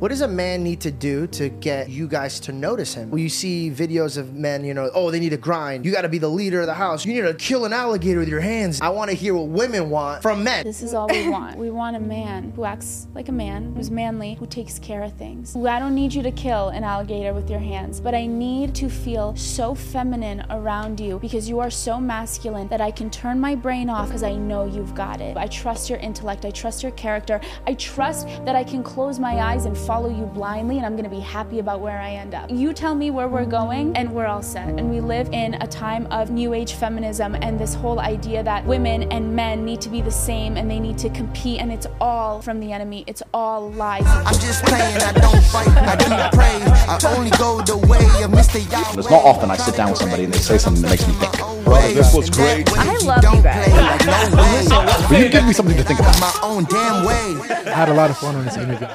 What does a man need to do to get you guys to notice him? When you see videos of men, you know, oh, they need to grind. You got to be the leader of the house. You need to kill an alligator with your hands. I want to hear what women want from men. This is all we want. We want a man who acts like a man, who's manly, who takes care of things. I don't need you to kill an alligator with your hands, but I need to feel so feminine around you because you are so masculine that I can turn my brain off because I know you've got it. I trust your intellect. I trust your character. I trust that I can close my eyes and follow you blindly and I'm gonna be happy about where I end up. You tell me where we're going and we're all set. And we live in a time of new age feminism and this whole idea that women and men need to be the same and they need to compete and it's all from the enemy. It's all lies. I'm just playing, I don't fight, I do pray. I only go the way of Mr. Yahweh. It's not often I sit down with somebody and they say something that makes me think. Well, this was great. I love you guys. Will you give me something to think about? My own damn way. I had a lot of fun on this interview.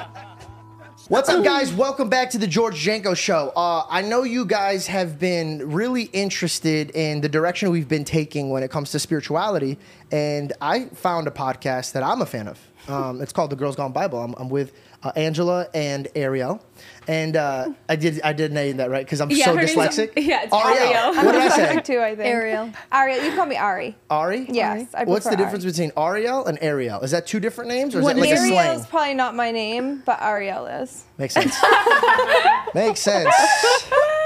What's up, guys? Welcome back to the George Janko Show. Uh, I know you guys have been really interested in the direction we've been taking when it comes to spirituality, and I found a podcast that I'm a fan of. Um, it's called The Girls Gone Bible. I'm, I'm with uh, Angela and Ariel, and uh, I did I did name that right because I'm Yeah, so dyslexic. yeah, it's Ariel. Ariel. What did I say? too, I think. Ariel. Ariel. You call me Ari. Ari. Yes, I What's the prefer difference Ari. between Ariel and Ariel? Is that two different names, or is What that like a Ariel slang? is probably not my name, but Ariel is. Makes sense. Makes sense.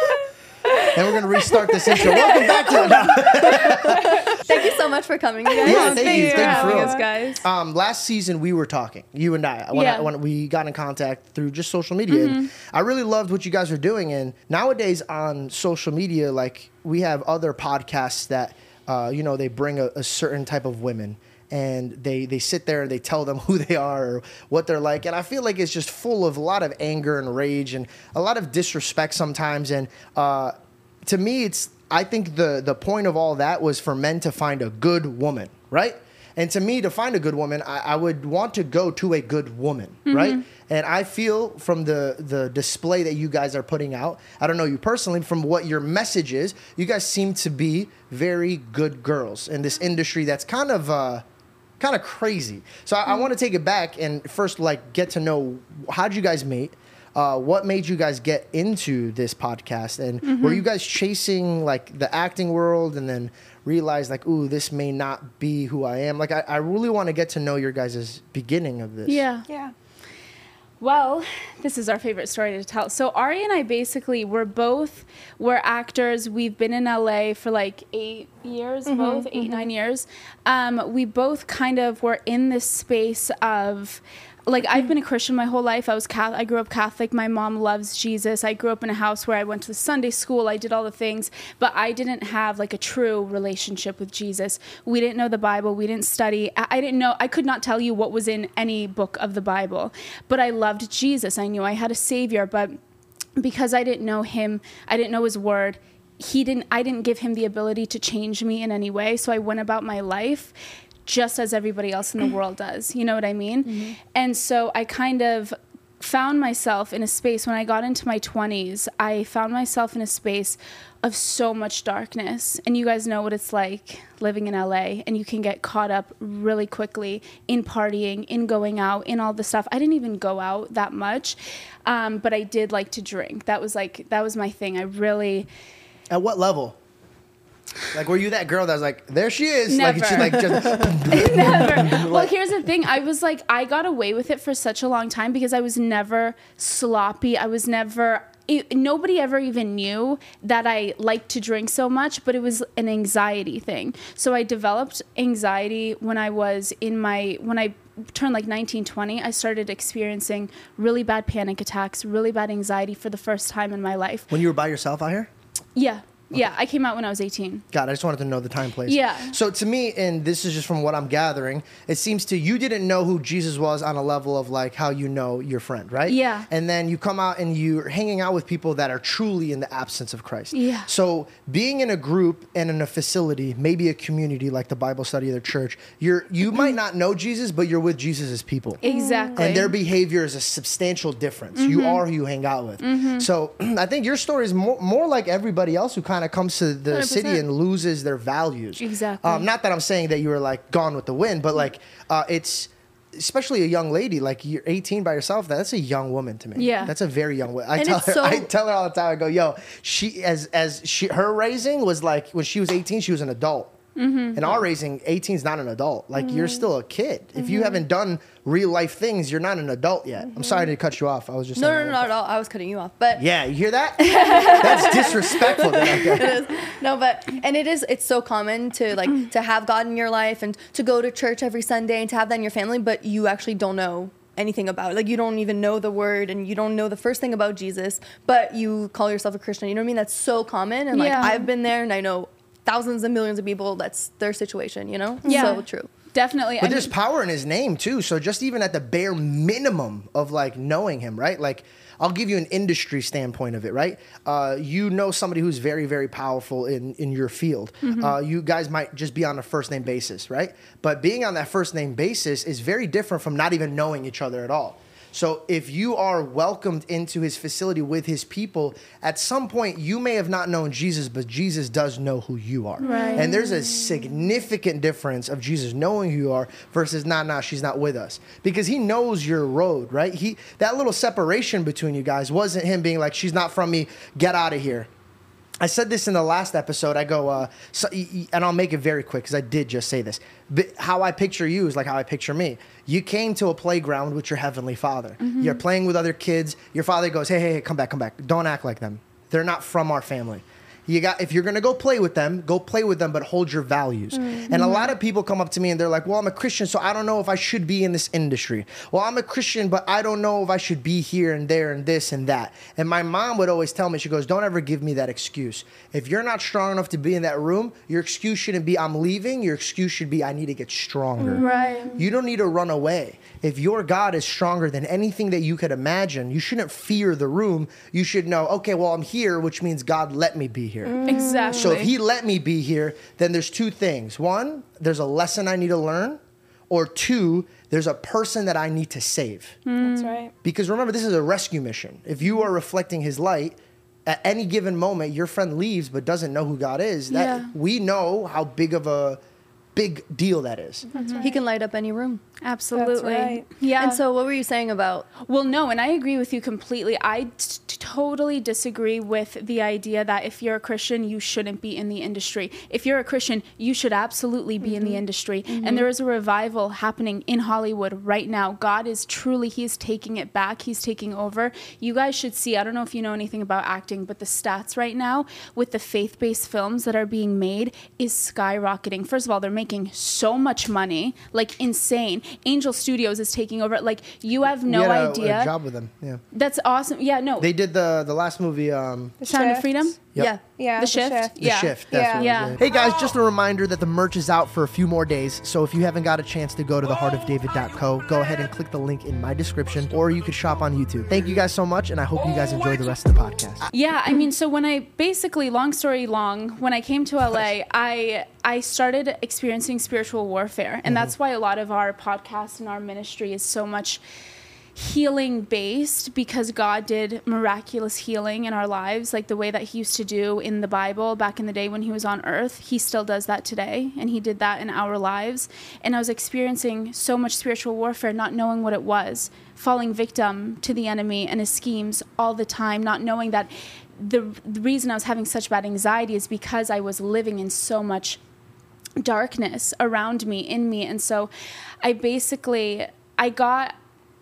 and we're gonna restart this intro. Welcome back to no. Thank you so much for coming, you guys. Yeah, thank you, for thank you for having us, guys. Um, last season we were talking, you and I, when, I, Yeah. when we got in contact through just social media. Mm-hmm. And I really loved what you guys are doing. And nowadays on social media, like we have other podcasts that, uh, you know, they bring a, a certain type of women. And they, they sit there and they tell them who they are or what they're like. And I feel like it's just full of a lot of anger and rage and a lot of disrespect sometimes. And uh, to me, it's I think the the point of all that was for men to find a good woman, right? And to me, to find a good woman, I, I would want to go to a good woman, right? And I feel from the the display that you guys are putting out, I don't know you personally, from what your message is, you guys seem to be very good girls in this industry that's kind of uh, kind of crazy. So I, I want to take it back and first like get to know how did you guys meet. Uh, what made you guys get into this podcast and were you guys chasing like the acting world and then realize like ooh this may not be who i am like i, I really want to get to know your guys' beginning of this Yeah. Yeah. Well, this is our favorite story to tell. So Ari and I basically we're both we're actors. We've been in LA for like eight years, both 8 nine years. Um, we both kind of were in this space of like I've been a Christian my whole life. I was Catholic. I grew up Catholic. My mom loves Jesus. I grew up in a house where I went to Sunday school. I did all the things, but I didn't have like a true relationship with Jesus. We didn't know the Bible. We didn't study. I, I didn't know. I could not tell you what was in any book of the Bible, but I loved Jesus. I knew I had a savior, but because I didn't know him, I didn't know his word. He didn't. I didn't give him the ability to change me in any way. So I went about my life just as everybody else in the world does. You know what I mean? And so I kind of found myself in a space when I got into my 20s. I found myself in a space of so much darkness. And you guys know what it's like living in LA and you can get caught up really quickly in partying, in going out, in all the stuff. I didn't even go out that much. Um, but I did like to drink. That was like that was my thing. I really at what level like were you that girl that was like there she is like she like just never. well, here's the thing. I was like, I got away with it for such a long time because I was never sloppy. I was never. It, nobody ever even knew that I liked to drink so much, but it was an anxiety thing. So I developed anxiety when I was in my when I turned like 19 20 i started experiencing really bad panic attacks really bad anxiety for the first time in my life when you were by yourself out here yeah yeah i came out when i was 18 God, I just wanted to know the time, place. Yeah. So to me, and this is just from what I'm gathering, it seems to you didn't know who Jesus was on a level of like how you know your friend, right? Yeah. And then you come out and you're hanging out with people that are truly in the absence of Christ. Yeah. So being in a group and in a facility, maybe a community like the Bible study of the church, you're you might not know Jesus, but you're with Jesus' people. exactly And their behavior is a substantial difference. You Mm-hmm. are who you hang out with. So I think your story is more, more like everybody else who kind of comes to the city 100%. and loses their values. Exactly. Um, not that I'm saying that you were like gone with the wind, but like uh, it's especially a young lady, like you're 18 by yourself. That's a young woman to me. Yeah. that's a very young woman. I And tell her, so- I tell her all the time. I go, yo, she as as she her raising was like when she was 18, she was an adult. Mm-hmm. And our raising, 18 is not an adult. Like you're still a kid. If Mm-hmm. you haven't done real life things, you're not an adult yet. I'm sorry to cut you off. I was just No, saying no, no, that. not at all. I was cutting you off, but Yeah, you hear that? That's disrespectful. That I get. no, but and it is it's so common to like to have God in your life and to go to church every Sunday and to have that in your family, but you actually don't know anything about it. Like you don't even know the word and you don't know the first thing about Jesus, but you call yourself a Christian. You know what I mean? That's so common and like Yeah. I've been there and I know thousands and millions of people that's their situation, you know? Yeah. So true. Definitely. But I there's mean- power in his name too. So just even at the bare minimum of like knowing him, right? Like I'll give you an industry standpoint of it, right? Uh, you know somebody who's very, very powerful in in your field. Mm-hmm. Uh, you guys might just be on a first name basis, right? But being on that first name basis is very different from not even knowing each other at all. So if you are welcomed into his facility with his people, at some point you may have not known Jesus, but Jesus does know who you are. Right. And there's a significant difference of Jesus knowing who you are versus nah, nah, she's not with us. Because he knows your road, right? He that little separation between you guys wasn't him being like, she's not from me, get out of here. I said this in the last episode. I go, uh, so, and I'll make it very quick because I did just say this. But how I picture you is like how I picture me. You came to a playground with your heavenly father. Mm-hmm. You're playing with other kids. Your father goes, hey, hey, hey, come back, come back. Don't act like them. They're not from our family. You got if you're gonna go play with them, go play with them, but hold your values. Mm-hmm. And a lot of people come up to me and they're like, "Well, I'm a Christian, so I don't know if I should be in this industry." Well, I'm a Christian, but I don't know if I should be here and there and this and that. And my mom would always tell me, she goes, "Don't ever give me that excuse. If you're not strong enough to be in that room, your excuse shouldn't be I'm leaving. Your excuse should be I need to get stronger." Right. You don't need to run away. If your God is stronger than anything that you could imagine, you shouldn't fear the room. You should know, okay, well, I'm here, which means God let me be here. Mm. Exactly. So if he let me be here, then there's two things. One, there's a lesson I need to learn, or two, there's a person that I need to save. Mm. That's right. Because remember, this is a rescue mission. If you are reflecting his light, at any given moment, your friend leaves but doesn't know who God is. That Yeah. we know how big of a big deal that is. He can light up any room. Absolutely. right. Yeah. And so what were you saying about Well, no, and I agree with you completely. I t- t- totally disagree with the idea that if you're a Christian, you shouldn't be in the industry. If you're a Christian, you should absolutely be in the mm-hmm. industry. And mm-hmm. there is a revival happening in Hollywood right now. God is truly, He's taking it back, He's taking over. You guys should see, I don't know if you know anything about acting, but the stats right now with the faith based films that are being made is skyrocketing. First of all, they're making so much money, like insane. Angel Studios is taking over. Like, you have no we had a, idea. a job with them. Yeah, That's awesome. Yeah, no. they did the the last movie. Um, The Sound of Freedom? Yep. Yeah. Yeah. The Shift? The Yeah. shift. That's Yeah. what Yeah. Hey guys, just a reminder that the merch is out for a few more days. So if you haven't got a chance to go to theheartofdavid.co, go ahead and click the link in my description, or you could shop on YouTube. Thank you guys so much, and I hope you guys enjoy the rest of the podcast. Yeah, I mean, so when I basically, long story long, when I came to LA, I I started experiencing spiritual warfare, and mm-hmm. that's why a lot of our podcast and our ministry is so much healing based because God did miraculous healing in our lives, like the way that He used to do in the Bible back in the day when He was on earth. He still does that today, and He did that in our lives. And I was experiencing so much spiritual warfare, not knowing what it was, falling victim to the enemy and his schemes all the time, not knowing that the, the reason I was having such bad anxiety is because I was living in so much darkness around me in me and so i basically i got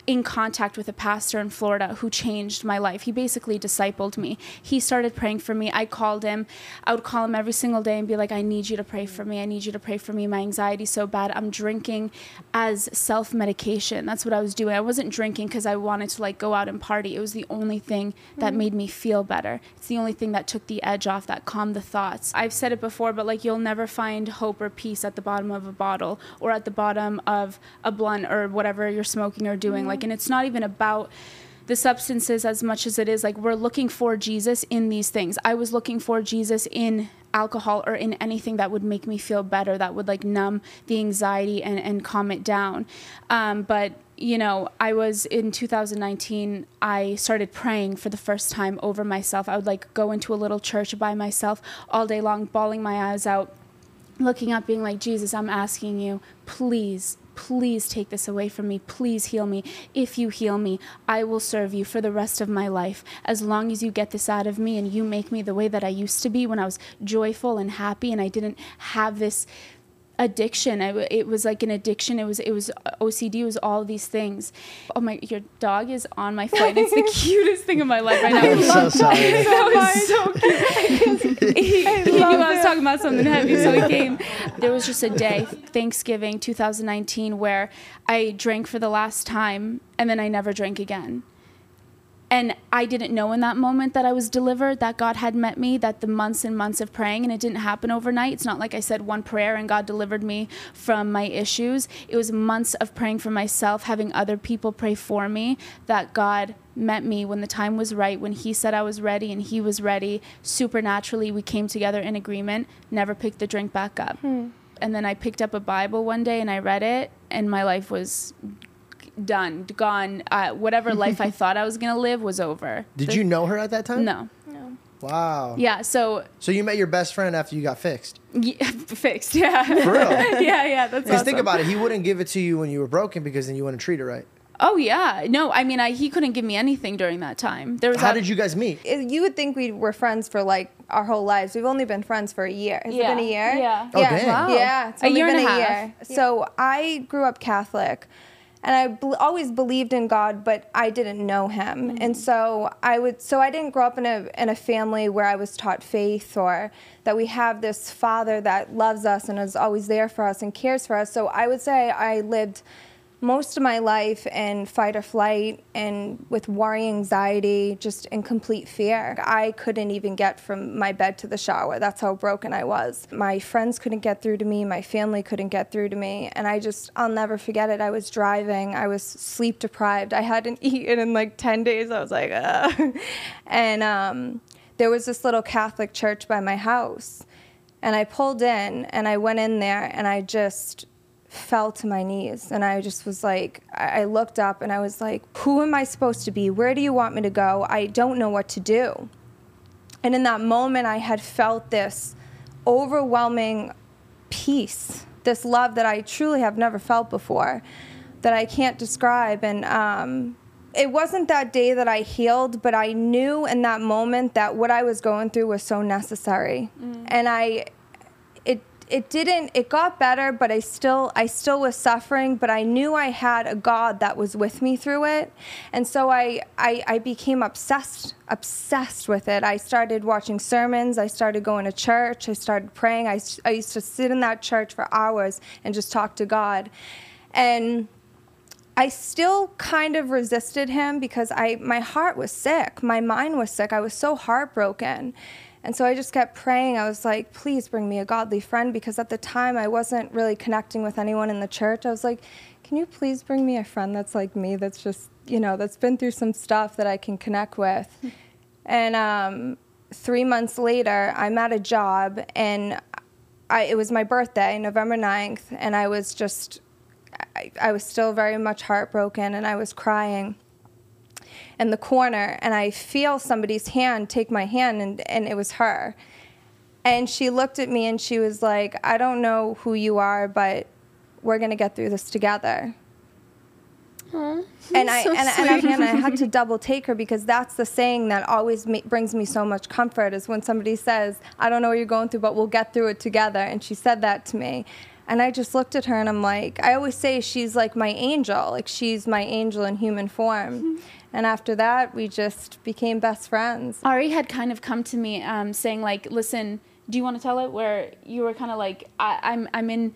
in contact with a pastor in Florida who changed my life. He basically discipled me. He started praying for me. I called him. I would call him every single day and be like, I need you to pray for me. I need you to pray for me. My anxiety's so bad. I'm drinking as self medication. That's what I was doing. I wasn't drinking because I wanted to like go out and party. It was the only thing that mm-hmm. made me feel better. It's the only thing that took the edge off, that calmed the thoughts. I've said it before, but like you'll never find hope or peace at the bottom of a bottle or at the bottom of a blunt or whatever you're smoking or doing. Mm-hmm. Like, and it's not even about the substances as much as it is like we're looking for Jesus in these things. I was looking for Jesus in alcohol or in anything that would make me feel better, that would like numb the anxiety and, and calm it down. Um, but you know, I was in 2019, I started praying for the first time over myself. I would like go into a little church by myself all day long, bawling my eyes out, looking up, being like, Jesus, I'm asking you, please, please take this away from me. Please heal me. If you heal me, I will serve you for the rest of my life. As long as you get this out of me and you make me the way that I used to be when I was joyful and happy and I didn't have this addiction I, it was like an addiction it was it was uh, ocd it was all these things oh my your dog is on my foot it's the cutest thing in my life right now I'm so sorry. that was so cute. he, he knew I was talking about something heavy, so he came. There was just a day, Thanksgiving 2019, where I drank for the last time and then I never drank again. And I didn't know in that moment that I was delivered, that God had met me, that the months and months of praying, and it didn't happen overnight. It's not like I said one prayer and God delivered me from my issues. It was months of praying for myself, having other people pray for me, that God met me when the time was right, when He said I was ready and He was ready. Supernaturally, we came together in agreement, never picked the drink back up. Hmm. And then I picked up a Bible one day and I read it, and my life was done, gone. Uh, whatever life I thought I was gonna live was over. Did The- you know her at that time? No. Wow. Yeah. So So you met your best friend after you got fixed. yeah, fixed. Yeah. For real. yeah. Yeah. That's Because awesome. think about it, he wouldn't give it to you when you were broken because then you wouldn't treat it right. Oh yeah. No, I mean, I, he couldn't give me anything during that time. There was How a- did you guys meet? It- You would think we were friends for like our whole lives. We've only been friends for a year. Has Yeah. it been a year? Yeah. Oh, yeah. Wow. Yeah. It's A year been and a a half. year. So I grew up Catholic. And I bel always believed in God, but I didn't know Him, Mm-hmm. and so I would. So I didn't grow up in a in a family where I was taught faith, or that we have this Father that loves us and is always there for us and cares for us. So I would say I lived most of my life in fight or flight and with worry, anxiety, just in complete fear. I couldn't even get from my bed to the shower. That's how broken I was. My friends couldn't get through to me, my family couldn't get through to me. And I just, I'll never forget it. I was driving, I was sleep deprived. I hadn't eaten in like 10 days. I was like, Ugh. and um, there was this little Catholic church by my house. And I pulled in and I went in there and I just fell to my knees and I just was like, I looked up and I was like, who am I supposed to be? Where do you want me to go? I don't know what to do. And in that moment, I had felt this overwhelming peace, this love that I truly have never felt before, that I can't describe. And um, it wasn't that day that I healed, but I knew in that moment that what I was going through was so necessary. And I, it didn't it got better but i still i still was suffering but i knew i had a god that was with me through it and so i i, I became obsessed obsessed with it i started watching sermons i started going to church i started praying i, I used to sit in that church for hours and just talk to god and I still kind of resisted him because I my heart was sick. My mind was sick. I was so heartbroken. And so I just kept praying. I was like, please bring me a godly friend because at the time I wasn't really connecting with anyone in the church. I was like, can you please bring me a friend that's like me, that's just, you know, that's been through some stuff that I can connect with. and um, three months later, I'm at a job and I, it was my birthday, November 9th, and I was just I, I was still very much heartbroken and I was crying in the corner and I feel somebody's hand take my hand and, and it was her. And she looked at me and she was like, I don't know who you are, but we're gonna get through this together. and I and, and, I, and I had to double take her because that's the saying that always ma- brings me so much comfort is when somebody says, "I don't know what you're going through, but we'll get through it together." And she said that to me, and I just looked at her and I'm like, I always say she's like my angel, like she's my angel in human form. And after that, we just became best friends. Ari had kind of come to me um, saying like, "Listen, do you want to tell it?" Where you were kind of like, I, "I'm I'm in."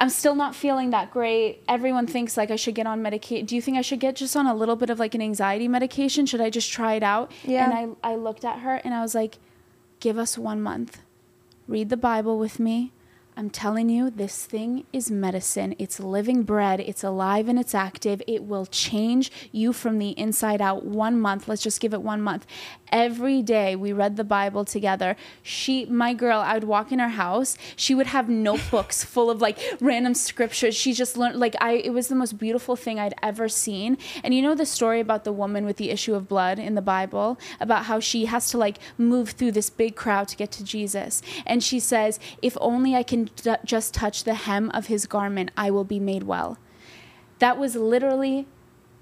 I'm still not feeling that great. Everyone thinks like I should get on medication. Do you think I should get just on a little bit of like an anxiety medication? Should I just try it out? Yeah. And I, I looked at her and I was like, give us one month. Read the Bible with me. I'm telling you, this thing is medicine. It's living bread. It's alive and it's active. It will change you from the inside out. One month. Let's just give it one month. Every day we read the Bible together. She, my girl, I would walk in her house. She would have notebooks full of like random scriptures. She just learned, like, I, it was the most beautiful thing I'd ever seen. And you know the story about the woman with the issue of blood in the Bible, about how she has to like move through this big crowd to get to Jesus. And she says, if only I can ju- just touch the hem of his garment, I will be made well. That was literally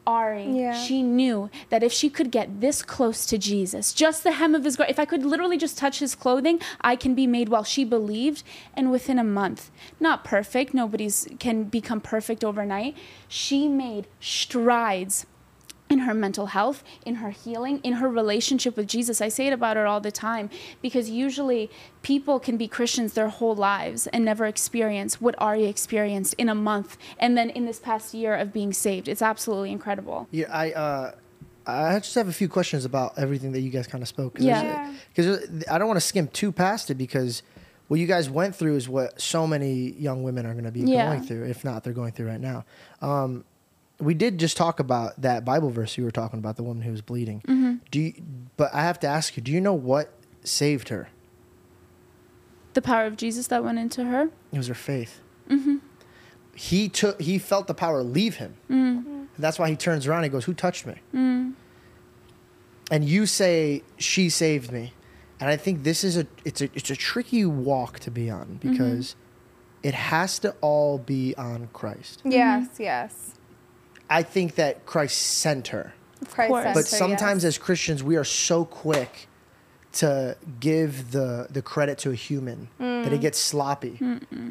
Ari. Yeah. She knew that if she could get this close to Jesus, just the hem of his garment, if I could literally just touch his clothing, I can be made well. She believed, and within a month, not perfect, nobody's can become perfect overnight. She made strides in her mental health, in her healing, in her relationship with Jesus. I say it about her all the time because usually people can be Christians their whole lives and never experience what Ari experienced in a month and then in this past year of being saved. It's absolutely incredible. Yeah, I uh, I just have a few questions about everything that you guys kind of spoke. Cause Yeah. Because I don't want to skim too past it because what you guys went through is what so many young women are going to be Yeah. going through. If not, they're going through right now. Um, we did just talk about that Bible verse you were talking about, the woman who was bleeding. Mm-hmm. Do you, but I have to ask you, do you know what saved her? The power of Jesus that went into her. It was her faith. Mm-hmm. He took. He felt the power leave him. Mm. That's why he turns around. and He goes, "Who touched me?" Mm. And you say, "She saved me," and I think this is a. It's a. It's a tricky walk to be on Mm-hmm. because it has to all be on Christ. Yes, yes. I think that Christ sent her, Christ sent but her, sometimes yes. as Christians, we are so quick to give the the credit to a human that it mm. gets sloppy.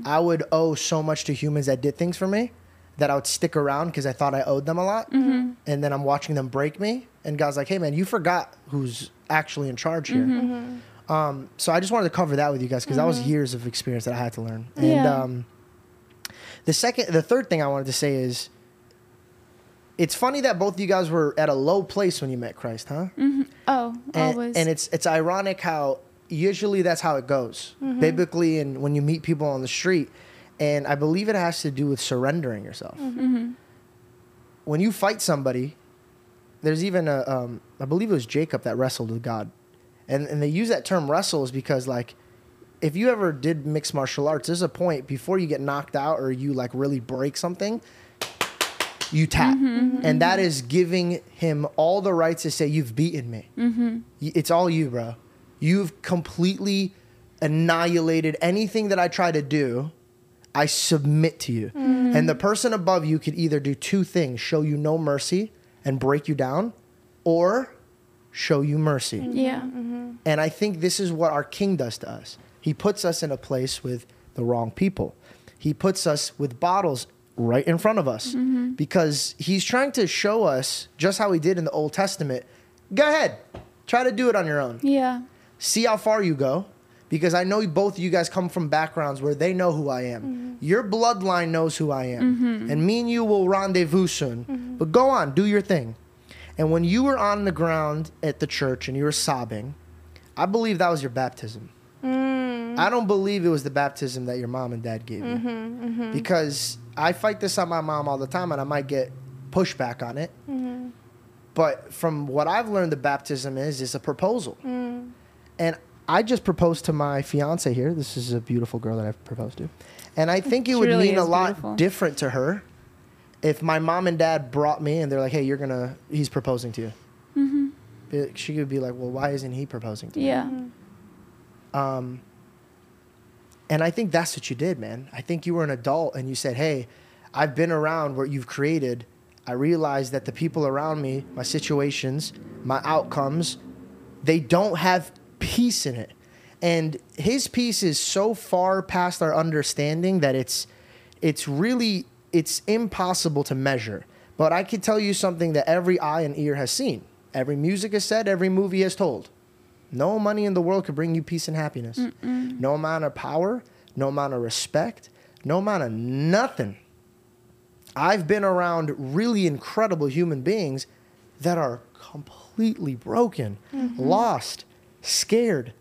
I would owe so much to humans that did things for me that I would stick around because I thought I owed them a lot, mm-hmm. and then I'm watching them break me, and God's like, "Hey, man, you forgot who's actually in charge here." Mm-hmm. Mm-hmm. Um, so I just wanted to cover that with you guys because that was years of experience that I had to learn. And Yeah. um, the second, the third thing I wanted to say is, it's funny that both of you guys were at a low place when you met Christ, huh? Oh, and, always. and it's it's ironic how usually that's how it goes Mm-hmm. biblically and when you meet people on the street and i believe it has to do with surrendering yourself Mm-hmm. when you fight somebody there's even a um, i believe it was jacob that wrestled with god and and they use that term wrestles because like if you ever did mixed martial arts there's a point before you get knocked out or you like really break something you tap. Mm-hmm, mm-hmm. And that is giving him all the rights to say you've beaten me. Mm-hmm. Y- it's all you bro. You've completely annihilated anything that i try to do. I submit to you. And the person above you could either do two things show you no mercy and break you down or show you mercy. Yeah. and I think this is what our king does to us. He puts us in a place with the wrong people. He puts us with bottles right in front of us mm-hmm. because he's trying to show us just how he did in the Old Testament. Go ahead, try to do it on your own. Yeah. See how far you go because I know both of you guys come from backgrounds where they know who I am. Mm-hmm. Your bloodline knows who I am. Mm-hmm. And me and you will rendezvous soon. But go on, do your thing. And when you were on the ground at the church and you were sobbing, I believe that was your baptism. Mm. I don't believe it was the baptism that your mom and dad gave you. Because I fight this on my mom all the time and I might get pushback on it. Mm-hmm. But from what I've learned, the baptism is is a proposal. Mm. And I just proposed to my fiance here. This is a beautiful girl that I've proposed to. And I think it She would really mean a lot beautiful. different to her if my mom and dad brought me and they're like, hey, you're going to, he's proposing to you. Mm-hmm. Be- She could be like, well, why isn't he proposing to me? Yeah. Um, and I think that's what you did, man. I think you were an adult and you said, hey, I've been around what you've created. I realized that the people around me, my situations, my outcomes, they don't have peace in it. And his peace is so far past our understanding that it's it's really it's impossible to measure. But I can tell you something that every eye and ear has seen. Every music has said, every movie has told. No money in the world could bring you peace and happiness. No amount of power, no amount of respect, no amount of nothing. I've been around really incredible human beings that are completely broken, lost, scared.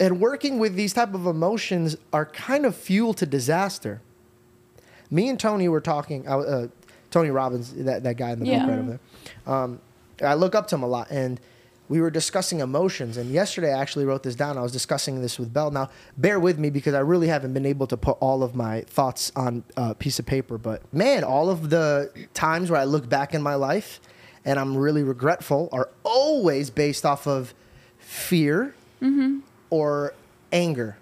And working with these type of emotions are kind of fuel to disaster. Me and Tony were talking. Uh, uh, Tony Robbins, that, that guy in the Yeah. book right over there. Um, I look up to him a lot, and we were discussing emotions. And yesterday, I actually wrote this down. I was discussing this with Bell. Now, bear with me because I really haven't been able to put all of my thoughts on a piece of paper. But man, all of the times where I look back in my life and I'm really regretful are always based off of fear mm-hmm. or anger.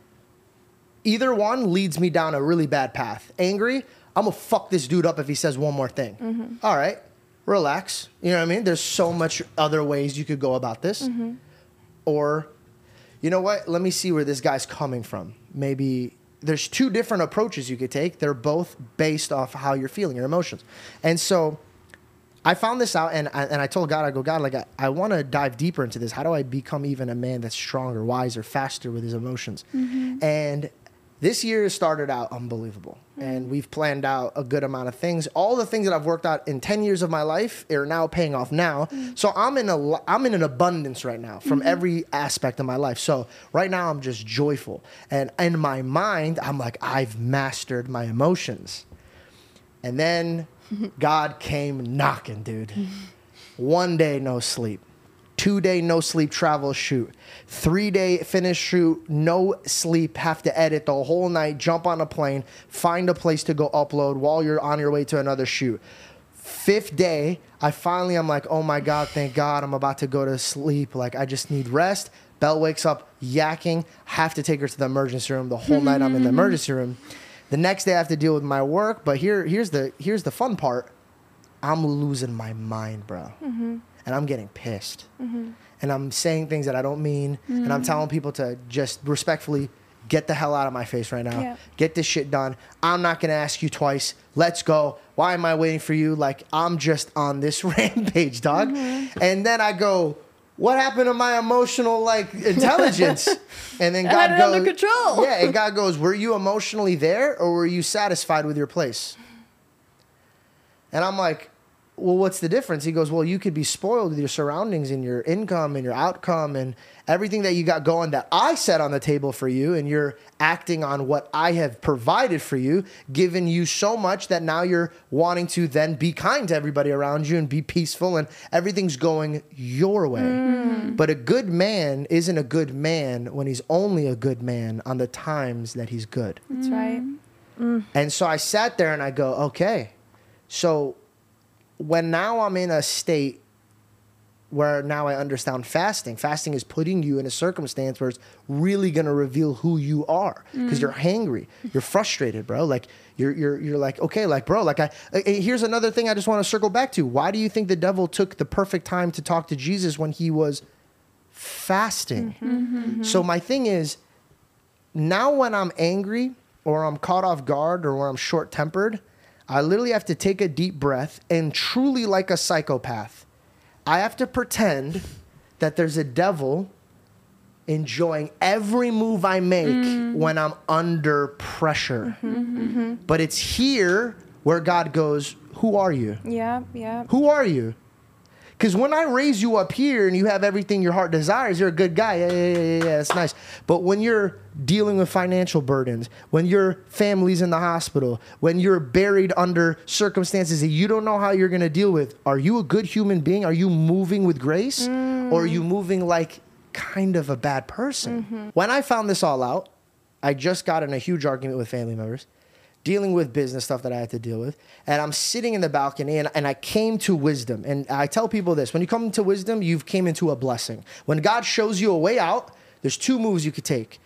either one leads me down a really bad path. Angry, I'm gonna fuck this dude up if he says one more thing. Mm-hmm. All right, relax. You know what I mean? There's so much other ways you could go about this. Mm-hmm. Or, you know what? Let me see where this guy's coming from. Maybe there's two different approaches you could take. They're both based off how you're feeling, your emotions. And so I found this out and I, and I told God, I go, God, like I, I want to dive deeper into this. How do I become even a man that's stronger, wiser, faster with his emotions? Mm-hmm. And this year started out unbelievable. And we've planned out a good amount of things. All the things that I've worked out in 10 years of my life are now paying off now. So I'm in a I'm in an abundance right now from mm-hmm. every aspect of my life. So right now I'm just joyful. And in my mind, I'm like I've mastered my emotions. And then God came knocking, dude. One day no sleep. Two day no sleep travel shoot. Three day finish shoot, no sleep, have to edit the whole night, jump on a plane, find a place to go upload while you're on your way to another shoot. Fifth day, I finally I'm like, oh my God, thank God, I'm about to go to sleep. Like I just need rest. Bell wakes up yakking, have to take her to the emergency room. The whole night I'm in the emergency room. The next day I have to deal with my work, but here here's the here's the fun part. I'm losing my mind, bro. And I'm getting pissed. And I'm saying things that I don't mean. And I'm telling people to just respectfully get the hell out of my face right now. Yeah. Get this shit done. I'm not going to ask you twice. Let's go. Why am I waiting for you? Like, I'm just on this rampage, dog. And then I go, what happened to my emotional like intelligence? and then God goes, under control. Yeah, and God goes, were you emotionally there or were you satisfied with your place? And I'm like, well, what's the difference? He goes, well, you could be spoiled with your surroundings and your income and your outcome and everything that you got going that I set on the table for you, and you're acting on what I have provided for you, given you so much that now you're wanting to then be kind to everybody around you and be peaceful, and everything's going your way. Mm. But a good man isn't a good man when he's only a good man on the times that he's good. That's right. Mm. And so I sat there and I go, okay. So when now I'm in a state where now I understand fasting, fasting is putting you in a circumstance where it's really gonna reveal who you are because mm. you're hangry, you're frustrated, bro. Like you're you're you're like okay, like bro, like I. Here's another thing I just want to circle back to. Why do you think the devil took the perfect time to talk to Jesus when he was fasting? Mm-hmm. Mm-hmm. So my thing is, now when I'm angry or I'm caught off guard or when I'm short tempered, I literally have to take a deep breath and truly, like a psychopath, I have to pretend that there's a devil enjoying every move I make mm-hmm. when I'm under pressure. Mm-hmm, mm-hmm. But it's here where God goes, Who are you? Yeah, yeah. Who are you? Because when I raise you up here and you have everything your heart desires, you're a good guy. Yeah, yeah, yeah, yeah, yeah, that's nice. But when you're dealing with financial burdens, when your family's in the hospital, when you're buried under circumstances that you don't know how you're going to deal with, are you a good human being? Are you moving with grace? Mm. Or are you moving like kind of a bad person? Mm-hmm. When I found this all out, I just got in a huge argument with family members dealing with business stuff that I had to deal with. And I'm sitting in the balcony and, and I came to wisdom. And I tell people this when you come to wisdom, you've came into a blessing. When God shows you a way out, there's two moves you could take.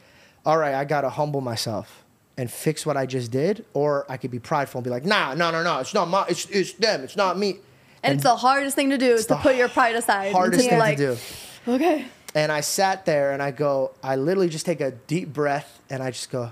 All right, I gotta humble myself and fix what I just did, or I could be prideful and be like, nah, no, no, no, it's not my it's it's them, it's not me. And, it's the hardest thing to do is to put your pride aside. and Hardest thing like, to do. Okay. And I sat there and I go, I literally just take a deep breath and I just go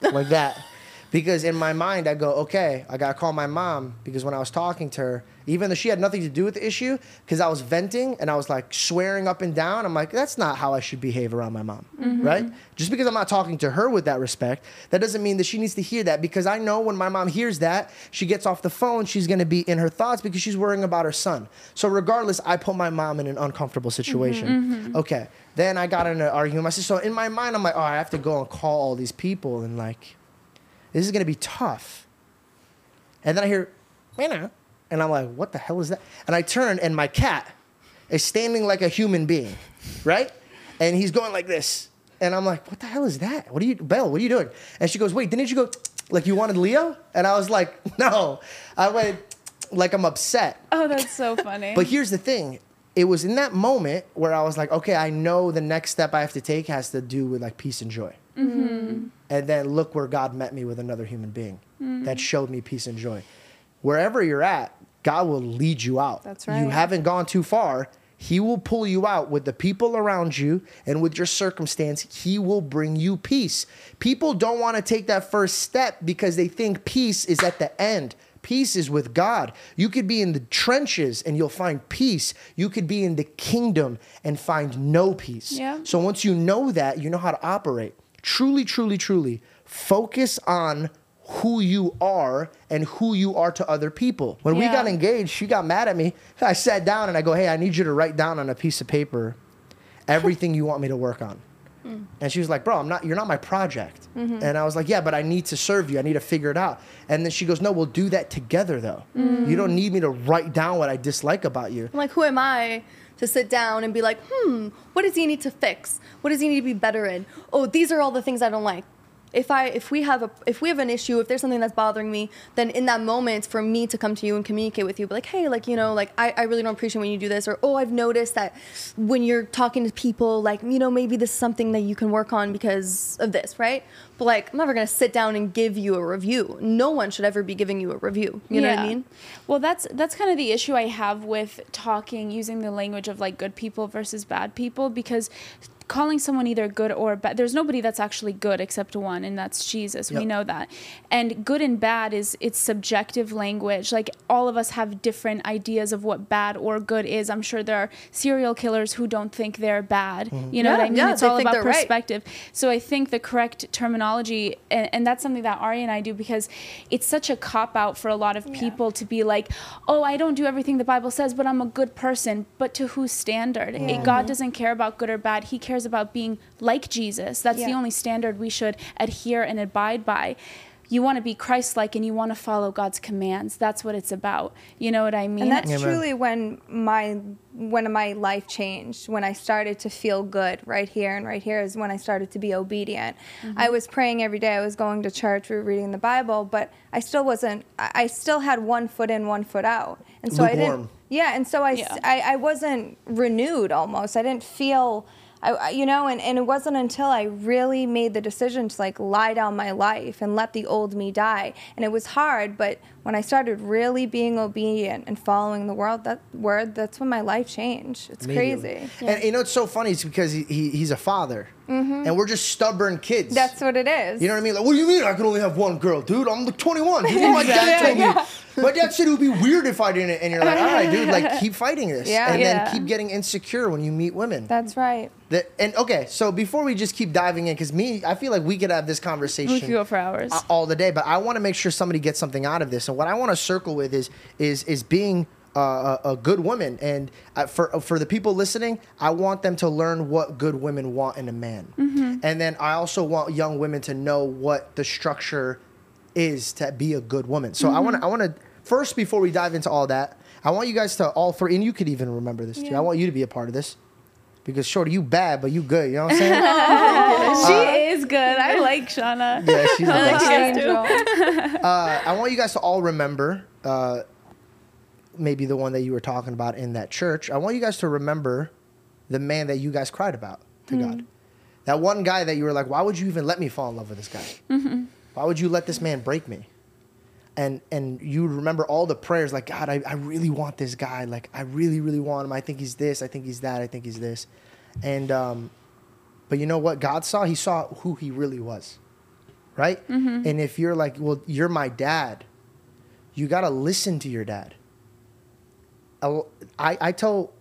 like that. Because in my mind, I go, okay, I gotta call my mom because when I was talking to her, even though she had nothing to do with the issue, because I was venting and I was like swearing up and down, I'm like, that's not how I should behave around my mom, mm-hmm. right? Just because I'm not talking to her with that respect, that doesn't mean that she needs to hear that because I know when my mom hears that, she gets off the phone, she's gonna be in her thoughts because she's worrying about her son. So regardless, I put my mom in an uncomfortable mm-hmm. situation. Mm-hmm. Okay, then I got in an argument with my sister. So in my mind, I'm like, oh, I have to go and call all these people and like, this is gonna be tough. And then I hear, Meow. And I'm like, what the hell is that? And I turn and my cat is standing like a human being, right? And he's going like this. And I'm like, what the hell is that? What are you, Bell, what are you doing? And she goes, wait, didn't you go like you wanted Leo? And I was like, no. I went like I'm upset. Oh, that's so funny. But here's the thing. It was in that moment where I was like, okay, I know the next step I have to take has to do with like peace and joy. Mm-hmm. And then look where God met me with another human being Mm. that showed me peace and joy. Wherever you're at, God will lead you out. That's right. You haven't gone too far. He will pull you out with the people around you and with your circumstance. He will bring you peace. People don't want to take that first step because they think peace is at the end. Peace is with God. You could be in the trenches and you'll find peace. You could be in the kingdom and find no peace. Yeah. So once you know that, you know how to operate. Truly, truly, truly focus on who you are and who you are to other people. When we got engaged, she got mad at me. I sat down and I go, "Hey, I need you to write down on a piece of paper everything you want me to work on." Hmm. And she was like, "Bro, I'm not. You're not my project." Mm-hmm. And I was like, "Yeah, but I need to serve you. I need to figure it out." And then she goes, "No, we'll do that together, though. You don't mm. need me to write down what I dislike about you." I'm like, who am I to sit down and be like, hmm, what does he need to fix? What does he need to be better in? Oh, these are all the things I don't like. If I if we have a if we have an issue, if there's something that's bothering me, then in that moment for me to come to you and communicate with you, be like, hey, like, you know, like I, I really don't appreciate when you do this, or oh, I've noticed that when you're talking to people, like, you know, maybe this is something that you can work on because of this, right? But like I'm never gonna sit down and give you a review. No one should ever be giving you a review. You know what I Yeah. mean? Well, that's that's kind of the issue I have with talking using the language of like good people versus bad people because calling someone either good or bad there's nobody that's actually good except one and that's Jesus. We know that. And good and bad is it's subjective language. Like all of us have different ideas of what bad or good is. I'm sure there are serial killers who don't think they're bad. Mm-hmm. You know Yeah, what I mean? yeah, it's all about they're right. perspective perspective. So I think the correct terminology, and, and that's something that Ari and I do because it's such a cop out for a lot of people to be like, oh, I don't do everything the Bible says, but I'm a good person. But to whose standard? It- God mm-hmm. doesn't care about good or bad. He cares about being like Jesus. That's the only standard we should adhere and abide by. You want to be Christ like and you want to follow God's commands. That's what it's about. You know what I mean? And that's Amen. truly when my when my life changed. When I started to feel good right here and right here is when I started to be obedient. Mm-hmm. I was praying every day. I was going to church. We were reading the Bible, but I still wasn't. I I still had one foot in, one foot out, and so I didn't. Yeah, and so I, s- Yeah. I, I wasn't renewed almost. I didn't feel, I, I- you know, and, and it wasn't until I really made the decision to like lie down my life and let the old me die. And it was hard, but when I started really being obedient and following the world, that word, that's when my life changed. It's Immediately. crazy. And you know it's so funny It's because he, he, he's a father, Mm-hmm. and we're just stubborn kids. That's what it is. You know what I mean? Like, what do you mean I can only have one girl, dude? I'm like 21. This is my dad told me. My dad said it would be weird if I didn't. And you're like, all right, dude, like keep fighting this, Yeah. and Yeah. then keep getting insecure when you meet women. That's right. That and okay, so before we just keep diving in, because me, I feel like we could have this conversation we could go for hours. all the day, but I want to make sure somebody gets something out of this. And what I want to circle with is is is being uh, a, a good woman. And uh, for for the people listening, I want them to learn what good women want in a man. And then I also want young women to know what the structure is to be a good woman. So I want to I want to first before we dive into all that, I want you guys to all three, and you could even remember this too. I want you to be a part of this. Because Shorty, you bad, but you good. You know what I'm saying? she is good. I like Shawna. yeah, she's the best. Angel. uh, I want you guys to all remember uh, maybe the one that you were talking about in that church. I want you guys to remember the man that you guys cried about to hmm. God. That one guy that you were like, why would you even let me fall in love with this guy? Mm-hmm. Why would you let this man break me? And and you remember all the prayers like God, I, I really want this guy. Like I really, really want him. I think he's this. I think he's that. I think he's this. And um, but you know what God saw? He saw who he really was right? Mm-hmm. And if you're like, well, you're my dad, you gotta listen to your dad. I, I, I tell,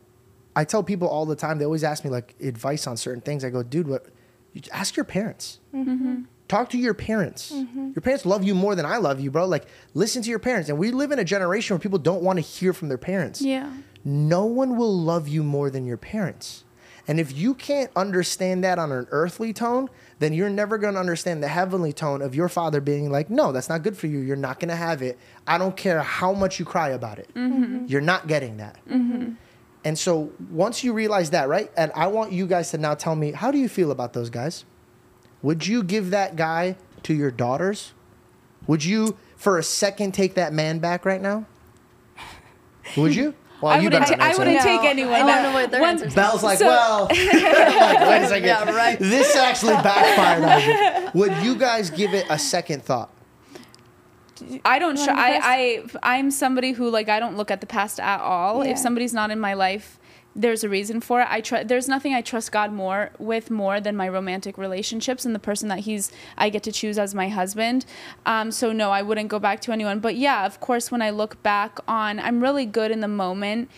I tell people all the time. They always ask me like advice on certain things. I go, dude, what? You ask your parents. Mm-hmm. Mm-hmm. Talk to your parents. Mm-hmm. Your parents love you more than I love you, bro. Like, listen to your parents. And we live in a generation where people don't want to hear from their parents Yeah. no one will love you more than your parents. And if you can't understand that on an earthly tone, then you're never going to understand the heavenly tone of your father being like, no, that's not good for you. You're not going to have it. I don't care how much you cry about it. Mm-hmm. Mm-hmm. You're not getting that. Mm-hmm. And so once you realize that, right? And I want you guys to now tell me, how do you feel about those guys? Would you give that guy to your daughters? Would you, for a second, take that man back right now? Would you? Well, I you wouldn't. better ta- I wouldn't take anyone. I No. wanna uh, know what their One- answers are. Bell's like, So- well, like, wait a second. Yeah, right. This actually backfired on me. Would you guys give it a second thought? I don't. Tr- I, I I'm somebody who like I don't look at the past at all. Yeah. If somebody's not in my life, there's a reason for it. I tr- There's nothing I trust God more with more than my romantic relationships and the person that He's I get to choose as my husband. Um, so no, I wouldn't go back to anyone. But yeah, of course, when I look back on, I'm really good in the moment.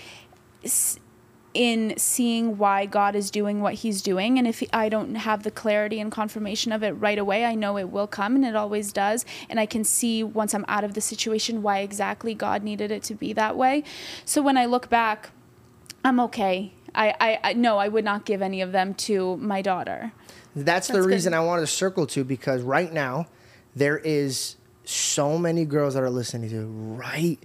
in seeing why God is doing what He's doing. And if I don't have the clarity and confirmation of it right away, I know it will come and it always does. And I can see once I'm out of the situation why exactly God needed it to be that way. So when I look back, I'm okay. I, I, I no, I would not give any of them to my daughter. That's, the good. reason I wanted to circle to because right now there is so many girls that are listening to right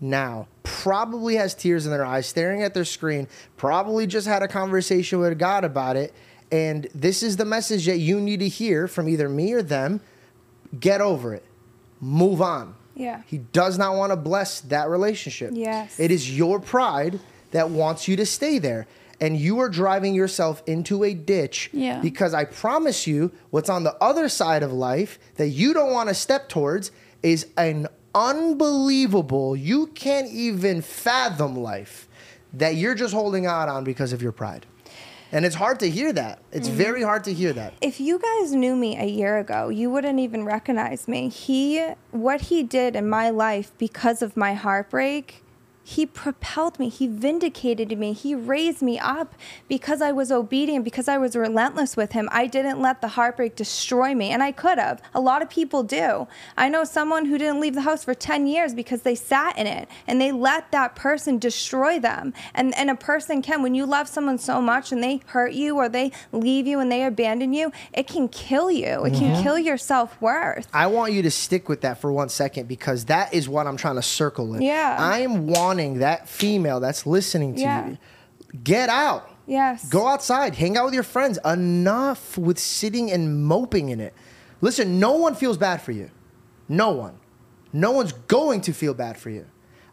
now probably has tears in their eyes staring at their screen probably just had a conversation with god about it and this is the message that you need to hear from either me or them get over it move on Yeah. he does not want to bless that relationship Yes. it is your pride that wants you to stay there and you are driving yourself into a ditch Yeah. because I promise you, what's on the other side of life that you don't want to step towards is an unbelievable, you can't even fathom life that you're just holding out on because of your pride. And it's hard to hear that. It's mm-hmm. very hard to hear that. if you guys knew me a year ago, you wouldn't even recognize me. He, what he did in my life because of my heartbreak, he propelled me. He vindicated me. He raised me up because I was obedient, because I was relentless with him. I didn't let the heartbreak destroy me, and I could have. A lot of people do. I know someone who didn't leave the house for 10 years because they sat in it and they let that person destroy them. And, and a person can, when you love someone so much and they hurt you or they leave you and they abandon you, it can kill you. It can mm-hmm. kill your self worth. I want you to stick with that for one second because that is what I'm trying to circle with. Yeah. I am wanting that female that's listening to Yeah. you. Get out. Yes. Go outside, hang out with your friends. Enough with sitting and moping in it. Listen, no one feels bad for you. No one. No one's going to feel bad for you.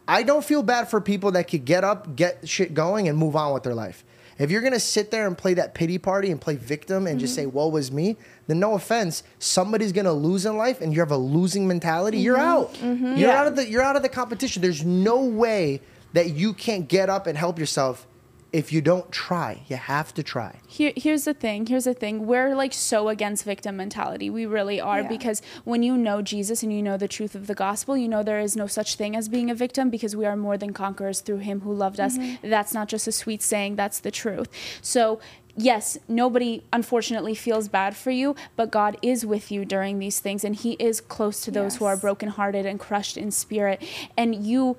I don't feel bad for people that could get up, get shit going, and move on with their life. If you're gonna sit there and play that pity party and play victim and just mm-hmm. say, woe was me, then no offense, somebody's gonna lose in life and you have a losing mentality, you're mm-hmm. out. Mm-hmm. You're Yeah. out of the you're out of the competition. There's no way that you can't get up and help yourself if you don't try. You have to try. Here, here's the thing. Here's the thing. We're like so against victim mentality. We really are Yeah. because when you know Jesus and you know the truth of the gospel, you know there is no such thing as being a victim because we are more than conquerors through Him who loved us. Mm-hmm. That's not just a sweet saying. That's the truth. So. Yes, nobody unfortunately feels bad for you, but God is with you during these things, and He is close to those who are brokenhearted and crushed in spirit. And you,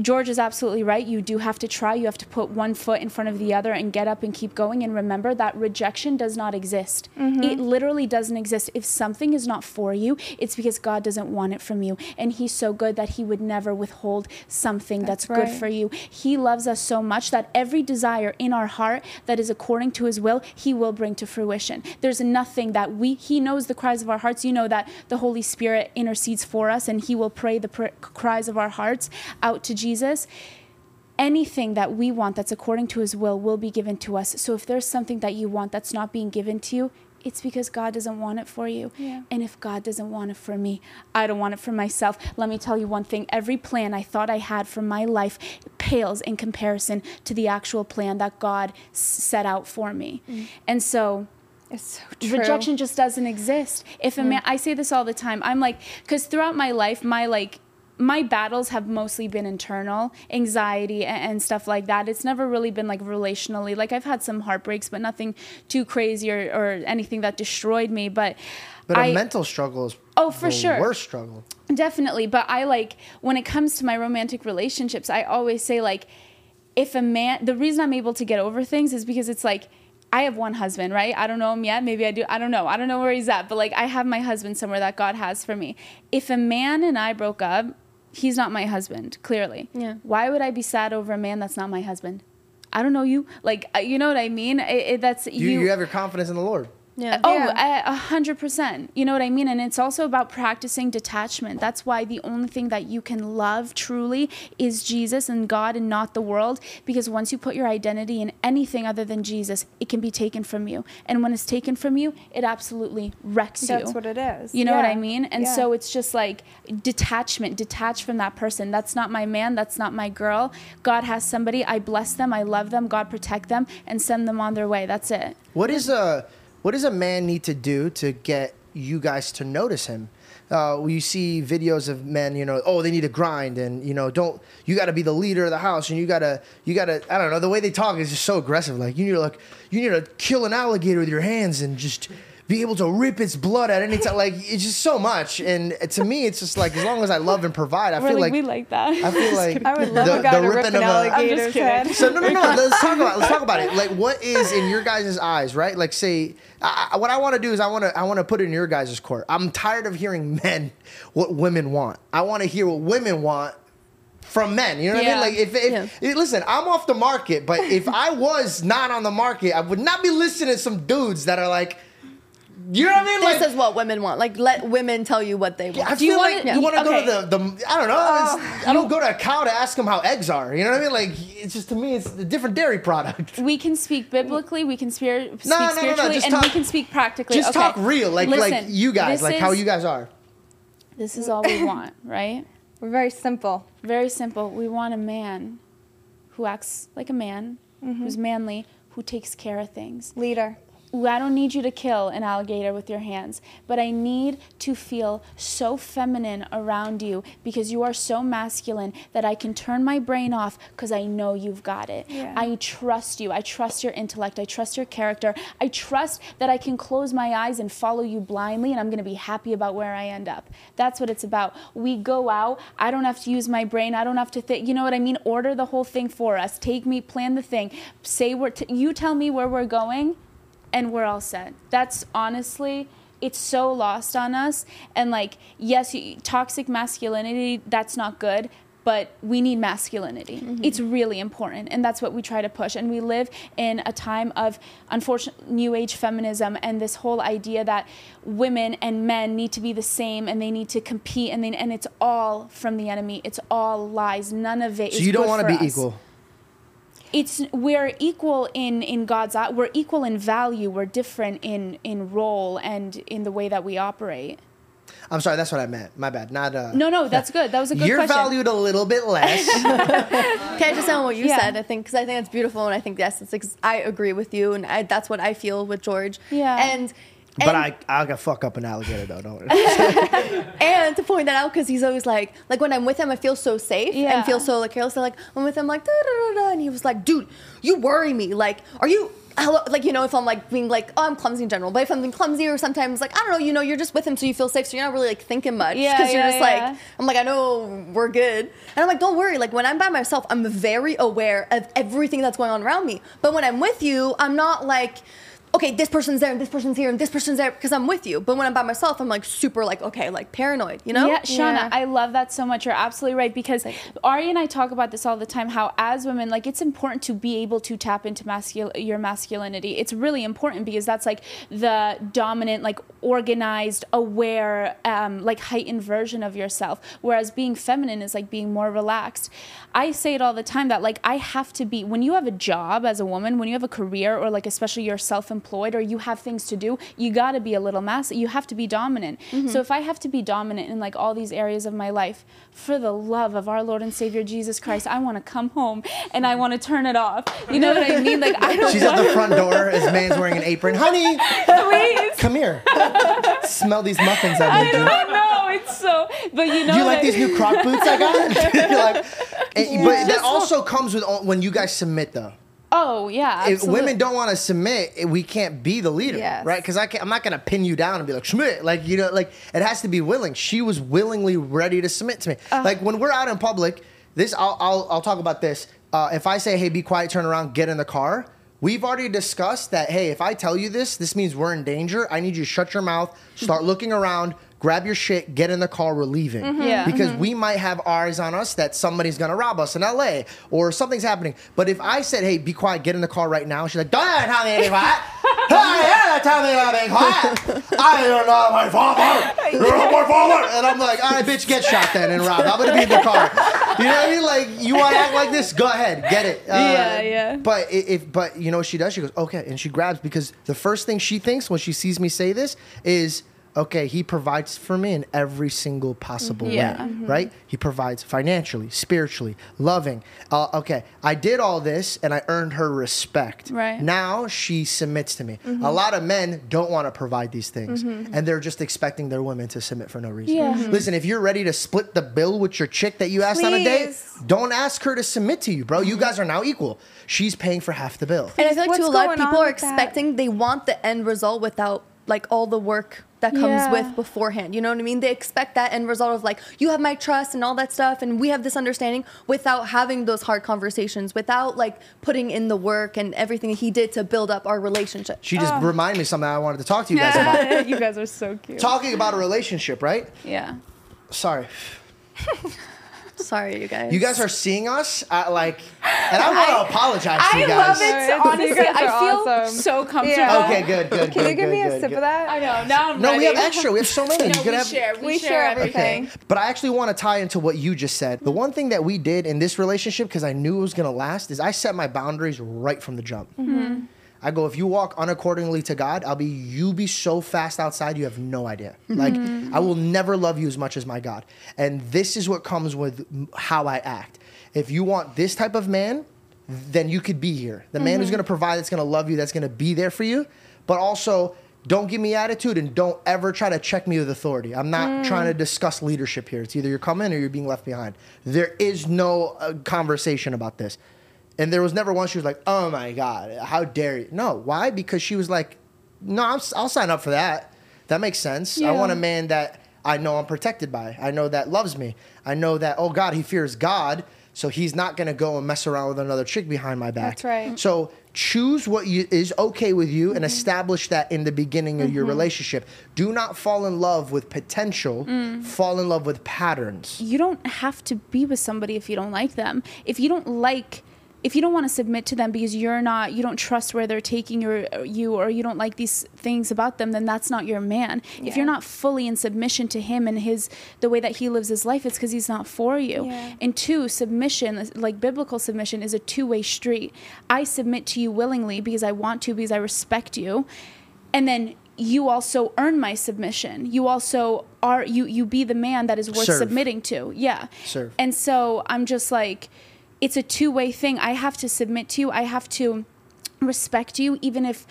George is absolutely right. You do have to try. You have to put one foot in front of the other and get up and keep going. And remember that rejection does not exist. Mm-hmm. It literally doesn't exist. If something is not for you, it's because God doesn't want it from you. And He's so good that He would never withhold something that's, That's good for you. He loves us so much that every desire in our heart that is according to His will, He will bring to fruition. There's nothing that we, He knows the cries of our hearts. You know that the Holy Spirit intercedes for us and He will pray the pr- cries of our hearts out to Jesus anything that we want that's according to his will will be given to us. So if there's something that you want that's not being given to you, it's because God doesn't want it for you. Yeah. And if God doesn't want it for me, I don't want it for myself. Let me tell you one thing every plan I thought I had for my life pales in comparison to the actual plan that God s- set out for me. Mm. And so It's so true. rejection just doesn't exist if a man i say this all the time i'm like because throughout my life my like my battles have mostly been internal anxiety and, and stuff like that it's never really been like relationally like i've had some heartbreaks but nothing too crazy or, or anything that destroyed me but But a I- mental struggle is Oh, for the sure. worst struggle. Definitely, but I like when it comes to my romantic relationships, I always say like if a man the reason I'm able to get over things is because it's like I have one husband, right? I don't know him yet. Maybe I do. I don't know. I don't know where he's at, but like I have my husband somewhere that God has for me. If a man and I broke up, he's not my husband, clearly. Yeah. Why would I be sad over a man that's not my husband? I don't know you. Like, uh, you know what I mean? It, it, that's You, you have your confidence in the Lord. Yeah. Oh, a a hundred percent. You know what I mean? And it's also about practicing detachment. That's why the only thing that you can love truly is Jesus and God and not the world. Because once you put your identity in anything other than Jesus, it can be taken from you. And when it's taken from you, it absolutely wrecks you. That's what it is. You know what I mean? And Yeah. so it's just like detachment, detach from that person. That's not my man, that's not my girl. God has somebody, I bless them, I love them, God protect them and send them on their way. That's it. What is a what does a man need to do to get you guys to notice him? Uh, you see videos of men, you know, oh, they need to grind, and you know, don't you got to be the leader of the house, and you gotta, you gotta, I don't know, the way they talk is just so aggressive. Like you need to, like, you need to kill an alligator with your hands and just be able to rip its blood at any time. Like it's just so much, and to me, it's just like as long as I love and provide, I We're feel like, like we like that. I feel like I would love a guy to rip an of a- alligator's head. so no, no, no. Let's talk about. Let's talk about it. Like, what is in your guys' eyes, right? Like, say, I, I- what I want to do is I want to, I want to put it in your guys' court. I'm tired of hearing men what women want. I want to hear what women want from men. You know what I mean? Like, if, if eh, listen, I'm off the market, but if I was not on the market, I would not be listening to some dudes that are like, you know what I mean? This like, is what women want. Like, let women tell you what they want. I Do you feel wanna- like yeah. you want to Okay. go to the, the I don't know. it's- I don't go to a cow to ask them how eggs are. You know what I mean? Like it's just to me, it's a different dairy product. we can speak biblically, we can spear, speak no, no, no, spiritually, just and we can speak practically. Just Okay. talk real, like like you guys, this like how you guys are. This is all we want, right? We're very simple. Very simple. We want a man who acts like a man, Mm-hmm. who's manly, who takes care of things. Leader. I don't need you to kill an alligator with your hands, but I need to feel so feminine around you because you are so masculine that I can turn my brain off because I know you've got it. Yeah. I trust you. I trust your intellect. I trust your character. I trust that I can close my eyes and follow you blindly and I'm going to be happy about where I end up. That's what it's about. We go out. I don't have to use my brain. I don't have to think. You know what I mean? Order the whole thing for us. Take me, plan the thing. Say where t- you tell me where we're going and we're all set. That's honestly, it's so lost on us. And like, yes, you, toxic masculinity, that's not good. But we need masculinity. Mm-hmm. It's really important. And that's what we try to push. And we live in a time of, unfortunate new age feminism and this whole idea that women and men need to be the same and they need to compete. And, they, and it's all from the enemy. It's all lies. None of it So is you don't want to be us equal. It's we're equal in in God's eye. We're equal in value. We're different in in role and in the way that we operate. I'm sorry, that's what I meant. My bad. Not uh. No, no, that's good. That was a good You're question. valued a little bit less. Can I just say on what you Yeah. said? I think because I think it's beautiful, and I think yes, it's ex- I agree with you, and I, that's what I feel with George. Yeah. And. But and- I I got fuck up an alligator though. Don't. and to point that out because he's always like like when I'm with him I feel so safe Yeah. and feel so like careless and like I'm with him like da da da da and he was like dude you worry me like are you hello like you know if I'm like being like oh I'm clumsy in general but if I'm being clumsy or sometimes like I don't know you know you're just with him so you feel safe so you're not really like thinking much Yeah, because you're yeah, just yeah. like I'm like I know we're good and I'm like don't worry like when I'm by myself I'm very aware of everything that's going on around me but when I'm with you I'm not like okay, this person's there and this person's here and this person's there because I'm with you. But when I'm by myself, I'm like super like okay, like paranoid, you know? Yeah, Shawna, Yeah. I love that so much. You're absolutely right because Ari and I talk about this all the time. How as women, like it's important to be able to tap into mascul- your masculinity. It's really important because that's like the dominant, like organized, aware, um, like heightened version of yourself. Whereas being feminine is like being more relaxed. I say it all the time that like I have to be when you have a job as a woman, when you have a career, or like especially you're self-employed or you have things to do, you got to be a little mass. You have to be dominant. So mm-hmm. if I have to be dominant in like all these areas of my life, for the love of our Lord and Savior Jesus Christ, I want to come home and I want to turn it off. You know what I mean? Like I don't She's at the front door. His man's wearing an apron. Honey, please. come here. Smell these muffins I I made you. don't know. It's so, but you know. Do you like that- these new croc boots I got? You're like, and- but that also comes with all- when you guys submit though. Oh yeah. If absolutely. women don't want to submit, eh, we can't be the leader, Yes. right? Because I can't, I'm not gonna pin you down and be like submit, like you know, like it has to be willing. She was willingly ready to submit to me. Uh. like when we're out in public, this I'll I'll, I'll talk about this. Uh, if I say, hey, be quiet, turn around, get in the car. We've already discussed that. Hey, if I tell you this, this means we're in danger. I need you to shut your mouth, start looking around, grab your shit, get in the car. We're leaving. Mm-hmm. Yeah. Because we might have eyes on us that somebody's gonna rob us in LA or something's happening. But if I said, hey, be quiet, get in the car right now, she's like, don't honey, be quiet. tell me. I am not my father. You're not my father. And I'm like, all right, bitch, get shot then and robbed. I'm gonna be in the car. You know what I mean? Like, you want to act like this? Go ahead, get it. Uh, Yeah, yeah. But if, but you know, what she does. She goes, okay, and she grabs because the first thing she thinks when she sees me say this is. Okay, he provides for me in every single possible Yeah. way, right? He provides financially, spiritually, loving. Uh, okay, I did all this and I earned her respect. Right. Now she submits to me. Mm-hmm. A lot of men don't want to provide these things and they're just expecting their women to submit for no reason. Yeah. Mhm. Listen, if you're ready to split the bill with your chick that you asked on a date, don't ask her to submit to you, bro. You guys are now equal. She's paying for half the bill. And I feel like too, a lot of people are with that? expecting they want the end result without like all the work that comes Yeah. with beforehand. You know what I mean? They expect that end result of like you have my trust and all that stuff, and we have this understanding without having those hard conversations, without like putting in the work and everything he did to build up our relationship. She just oh. reminded me something I wanted to talk to you guys about. you guys are so cute. Talking about a relationship, right? Yeah. Sorry. Sorry, you guys. You guys are seeing us at like, and I want to apologize to I you guys. love it. Alright, Honestly, guys I are feel awesome. so comfortable. Yeah. Okay, good, good. Can good, you give good, me a good, sip good. of that? I know. Now I'm No, ready. we have extra. We have so many. No, you we have. share. We, We share, share everything. everything. But I actually want to tie into what you just said. The one thing that we did in this relationship, because I knew it was going to last, is I set my boundaries right from the jump. Mm-hmm. I go, if you walk unaccordingly to God, I'll be, you be so fast outside, you have no idea. Mm-hmm. Like, I will never love you as much as my God. And this is what comes with how I act. If you want this type of man, then you could be here. The man who's mm-hmm. going to provide, that's going to love you, that's going to be there for you. But also, don't give me attitude and don't ever try to check me with authority. I'm not mm. trying to discuss leadership here. It's either you're coming or you're being left behind. There is no uh, conversation about this. And there was never one she was like, oh my God, how dare you? No. Why? Because she was like, no, I'm, I'll sign up for that. That makes sense. I want a man that I know I'm protected by. I know that loves me. I know that, oh God, he fears God. So he's not going to go and mess around with another chick behind my back. That's right. So choose what you, is okay with you and mm-hmm. establish that in the beginning of your mm-hmm. relationship. Do not fall in love with potential. Mm. Fall in love with patterns. you don't have to be with somebody if you don't like them. If you don't like if you don't want to submit to them because you're not you don't trust where they're taking your you or you don't like these things about them then that's not your man. If you're not fully in submission to him and his the way that he lives his life it's because he's not for you. Yeah. and two submission like biblical submission is a two-way street. I submit to you willingly because i want to because i respect you. And then you also earn my submission. You also are you you be the man that is worth Serve. submitting to. Yeah. Serve. and so i'm just like it's a two-way thing. I have to submit to you. I have to respect you even if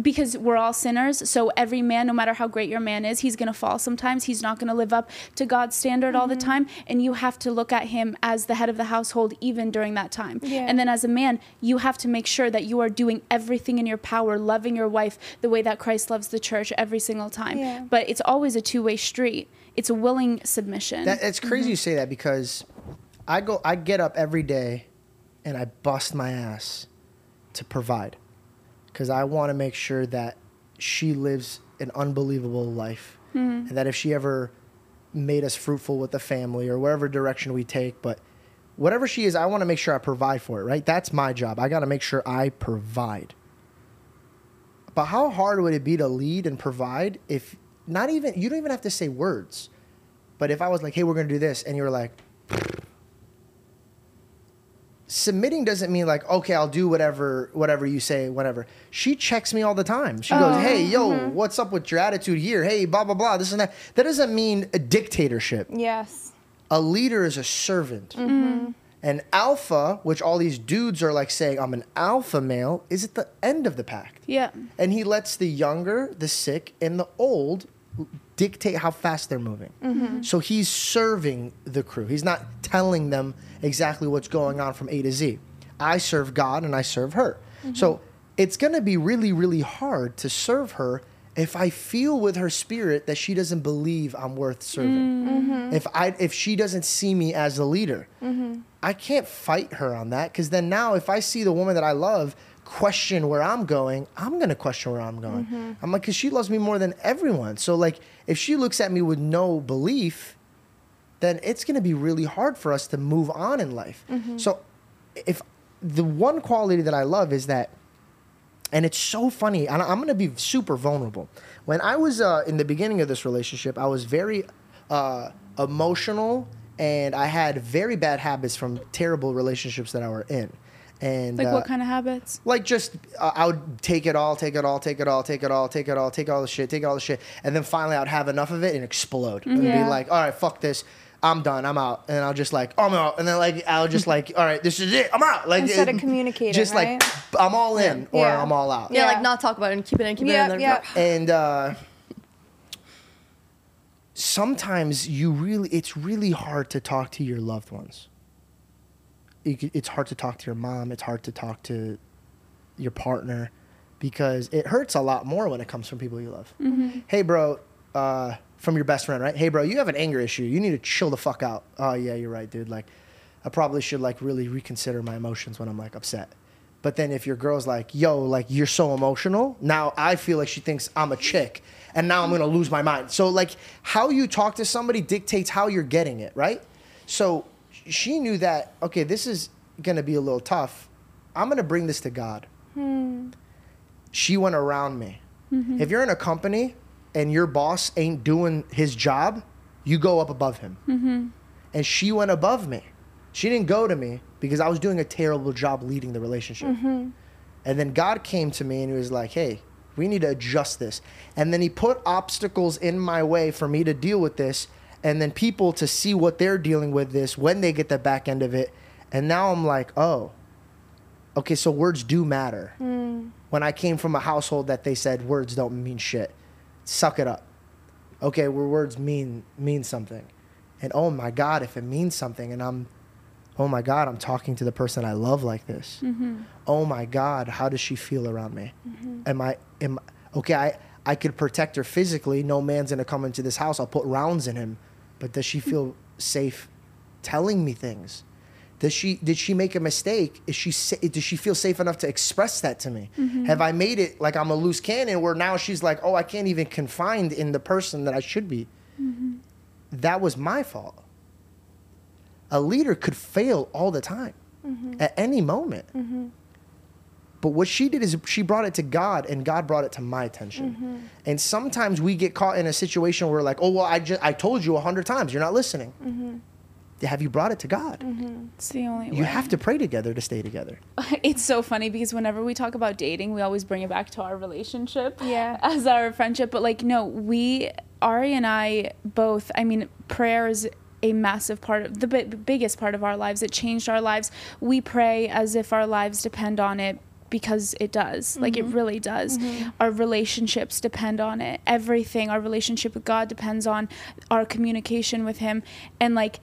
because we're all sinners. So every man no matter how great your man is he's going to fall sometimes. He's not going to live up to god's standard all the mm-hmm. time. And you have to look at him as the head of the household even during that time. Yeah. and then as a man you have to make sure that you are doing everything in your power loving your wife the way that christ loves the church every single time. Yeah. but it's always a two-way street. It's a willing submission. That, it's crazy mm-hmm. you say that because I go, I get up every day, and I bust my ass to provide, because I want to make sure that she lives an unbelievable life, mm-hmm. and that if she ever made us fruitful with the family or whatever direction we take, but whatever she is, I want to make sure I provide for it. Right? That's my job. I got to make sure I provide. But how hard would it be to lead and provide if not even you don't even have to say words. But if I was like, "Hey, we're going to do this," and you were like, submitting doesn't mean like, "Okay, I'll do whatever whatever you say, whatever." She checks me all the time. She goes, oh. "Hey, yo, mm-hmm. what's up with your attitude here? Hey, blah blah blah, this and that." That doesn't mean a dictatorship. Yes. A leader is a servant. Mm-hmm. Mm-hmm. An alpha, which all these dudes are like saying, "I'm an alpha male," is at the end of the pact yeah and he lets the younger, the sick, and the old dictate how fast they're moving. Mm-hmm. So he's serving the crew. He's not telling them exactly what's going on from A to Z. I serve God and I serve her. Mm-hmm. So it's going to be really, really hard to serve her if I feel with her spirit that she doesn't believe I'm worth serving. Mm-hmm. If I if she doesn't see me as a leader. I can't fight her on that because then now if I see the woman that I love question where I'm going, I'm gonna question where I'm going. I'm like, because she loves me more than everyone. So like, if she looks at me with no belief, then it's gonna be really hard for us to move on in life. So, if the one quality that I love is that and it's so funny. And I'm to be super vulnerable. When I was uh, in the beginning of this relationship, I was very uh, emotional, and I had very bad habits from terrible relationships that I were in. And Like uh, what kind of habits? like just uh, I would take it all, take it all, take it all, take it all, take it all, take all the shit, take all the shit, and then finally I'd have enough of it and explode and Yeah. be like, all right, fuck this. I'm done. I'm out, and I'll just like I'm out, and then like I'll just like, all right, this is it. I'm out. Like Instead of it- communicating, just right? like I'm all in or Yeah. I'm all out. Yeah, Yeah. like not talk about it and keep it in, keep Yeah, it in. yeah. And uh, sometimes you really, it's really hard to talk to your loved ones. It's hard to talk to your mom. It's hard to talk to your partner because it hurts a lot more when it comes from people you love. Hey, bro, uh, from your best friend, right? Hey, bro, you have an anger issue. You need to chill the fuck out. Oh, yeah, you're right, dude. Like, I probably should like really reconsider my emotions when I'm like upset. But then if your girl's like, yo, like you're so emotional, now I feel like she thinks I'm a chick and now I'm gonna lose my mind. So like how you talk to somebody dictates how you're getting it, right? So she knew that, okay, this is gonna be a little tough. I'm gonna bring this to God. Hmm. She went around me. Mm-hmm. If you're in a company and your boss ain't doing his job, you go up above him. Mm-hmm. And she went above me. She didn't go to me because I was doing a terrible job leading the relationship. Mm-hmm. And then God came to me and he was like, hey, we need to adjust this. And then he put obstacles in my way for me to deal with this. And then people to see what they're dealing with this when they get the back end of it. And now I'm like, oh, okay, so words do matter. Hmm. When I came from a household that they said words don't mean shit, suck it up. Okay, where words mean mean something, and oh my God, if it means something, and I'm, oh my God, I'm talking to the person I love like this. Mm-hmm. Oh my God, how does she feel around me? Mm-hmm. Am I am okay? I I could protect her physically. No man's gonna come into this house. I'll put rounds in him, but does she feel safe telling me things? Does she did she make a mistake? Is she does she feel safe enough to express that to me? Mm-hmm. Have I made it like I'm a loose cannon where now she's like, oh, I can't even confined in the person that I should be? Mm-hmm. That was my fault. A leader could fail all the time, mm-hmm. at any moment. But what she did is she brought it to God, and God brought it to my attention. Mm-hmm. And sometimes we get caught in a situation where, like, oh well, I just I told you a hundred times, you're not listening. Mm-hmm. Have you brought it to God? Mm-hmm. It's the only way. You have to pray together to stay together. it's so funny because whenever we talk about dating, we always bring it back to our relationship Yeah. as our friendship. But like, no, we, Ari and I both, I mean, prayer is a massive part of the bi- biggest part of our lives. It changed our lives. We pray as if our lives depend on it because it does. Like, it mm-hmm. really does. Mm-hmm. Our relationships depend on it. Everything, our relationship with God depends on our communication with Him. And like,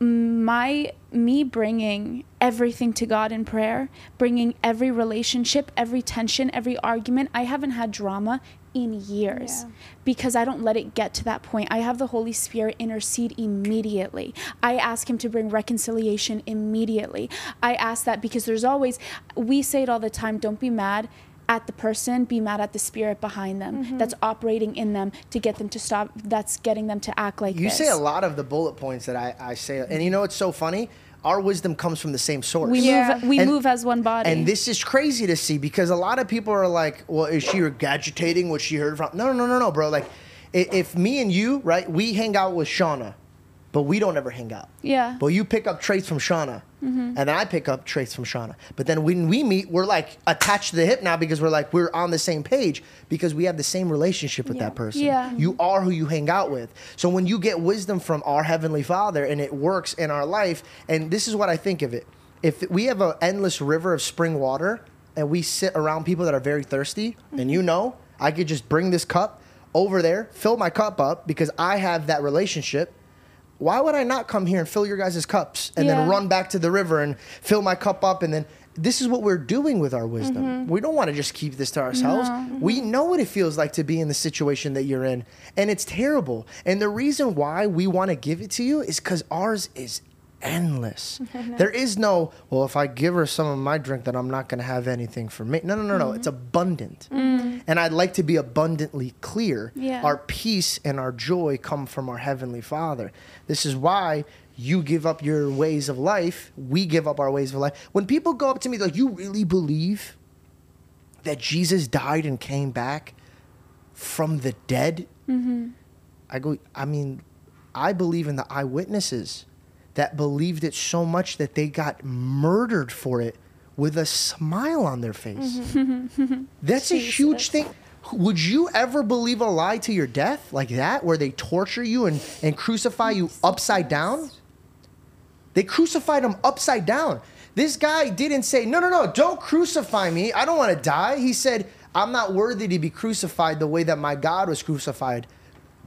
my me bringing everything to God in prayer, bringing every relationship, every tension, every argument. I haven't had drama in years Yeah. because I don't let it get to that point. I have the Holy Spirit intercede immediately. I ask him to bring reconciliation immediately. I ask that because there's always we say it all the time, don't be mad at the person, be mad at the spirit behind them Mm-hmm. that's operating in them to get them to stop that's getting them to act like You this. say a lot of the bullet points that I, I say, and you know it's so funny. Our wisdom comes from the same source. We Yeah. move we And- move as one body. And this is crazy to see because a lot of people are like, well, is she regurgitating what she heard from? No, no, no, no, no, bro. Like, i- if me and you, right, we hang out with Shawna, but we don't ever hang out. Yeah. But you pick up traits from Shawna, Mm-hmm. and I pick up traits from Shawna. But then when we meet, we're like attached to the hip now because we're like, we're on the same page because we have the same relationship with that person. Yeah. You are who you hang out with. So when you get wisdom from our Heavenly Father and it works in our life, and this is what I think of it. If we have an endless river of spring water and we sit around people that are very thirsty, and you mm-hmm. know, I could just bring this cup over there, fill my cup up because I have that relationship. Why would I not come here and fill your guys' cups and then run back to the river and fill my cup up and then this is what we're doing with our wisdom. Mm-hmm. We don't want to just keep this to ourselves. Mm-hmm. We know what it feels like to be in the situation that you're in, and it's terrible. And the reason why we want to give it to you is because ours is endless. there is no, well, if I give her some of my drink, then I'm not going to have anything for me. No, no, no, no. Mm-hmm. It's abundant. Mm. And I'd like to be abundantly clear. Yeah. Our peace and our joy come from our Heavenly Father. This is why you give up your ways of life, we give up our ways of life. When people go up to me, like, you really believe that Jesus died and came back from the dead, mm-hmm. I go, I mean, I believe in the eyewitnesses that believed it so much that they got murdered for it with a smile on their face. Mm-hmm. That's a huge thing. Would you ever believe a lie to your death like that, where they torture you and, and crucify you upside down? They crucified him upside down. This guy didn't say, No, no, no, don't crucify me. I don't want to die. He said, I'm not worthy to be crucified the way that my God was crucified.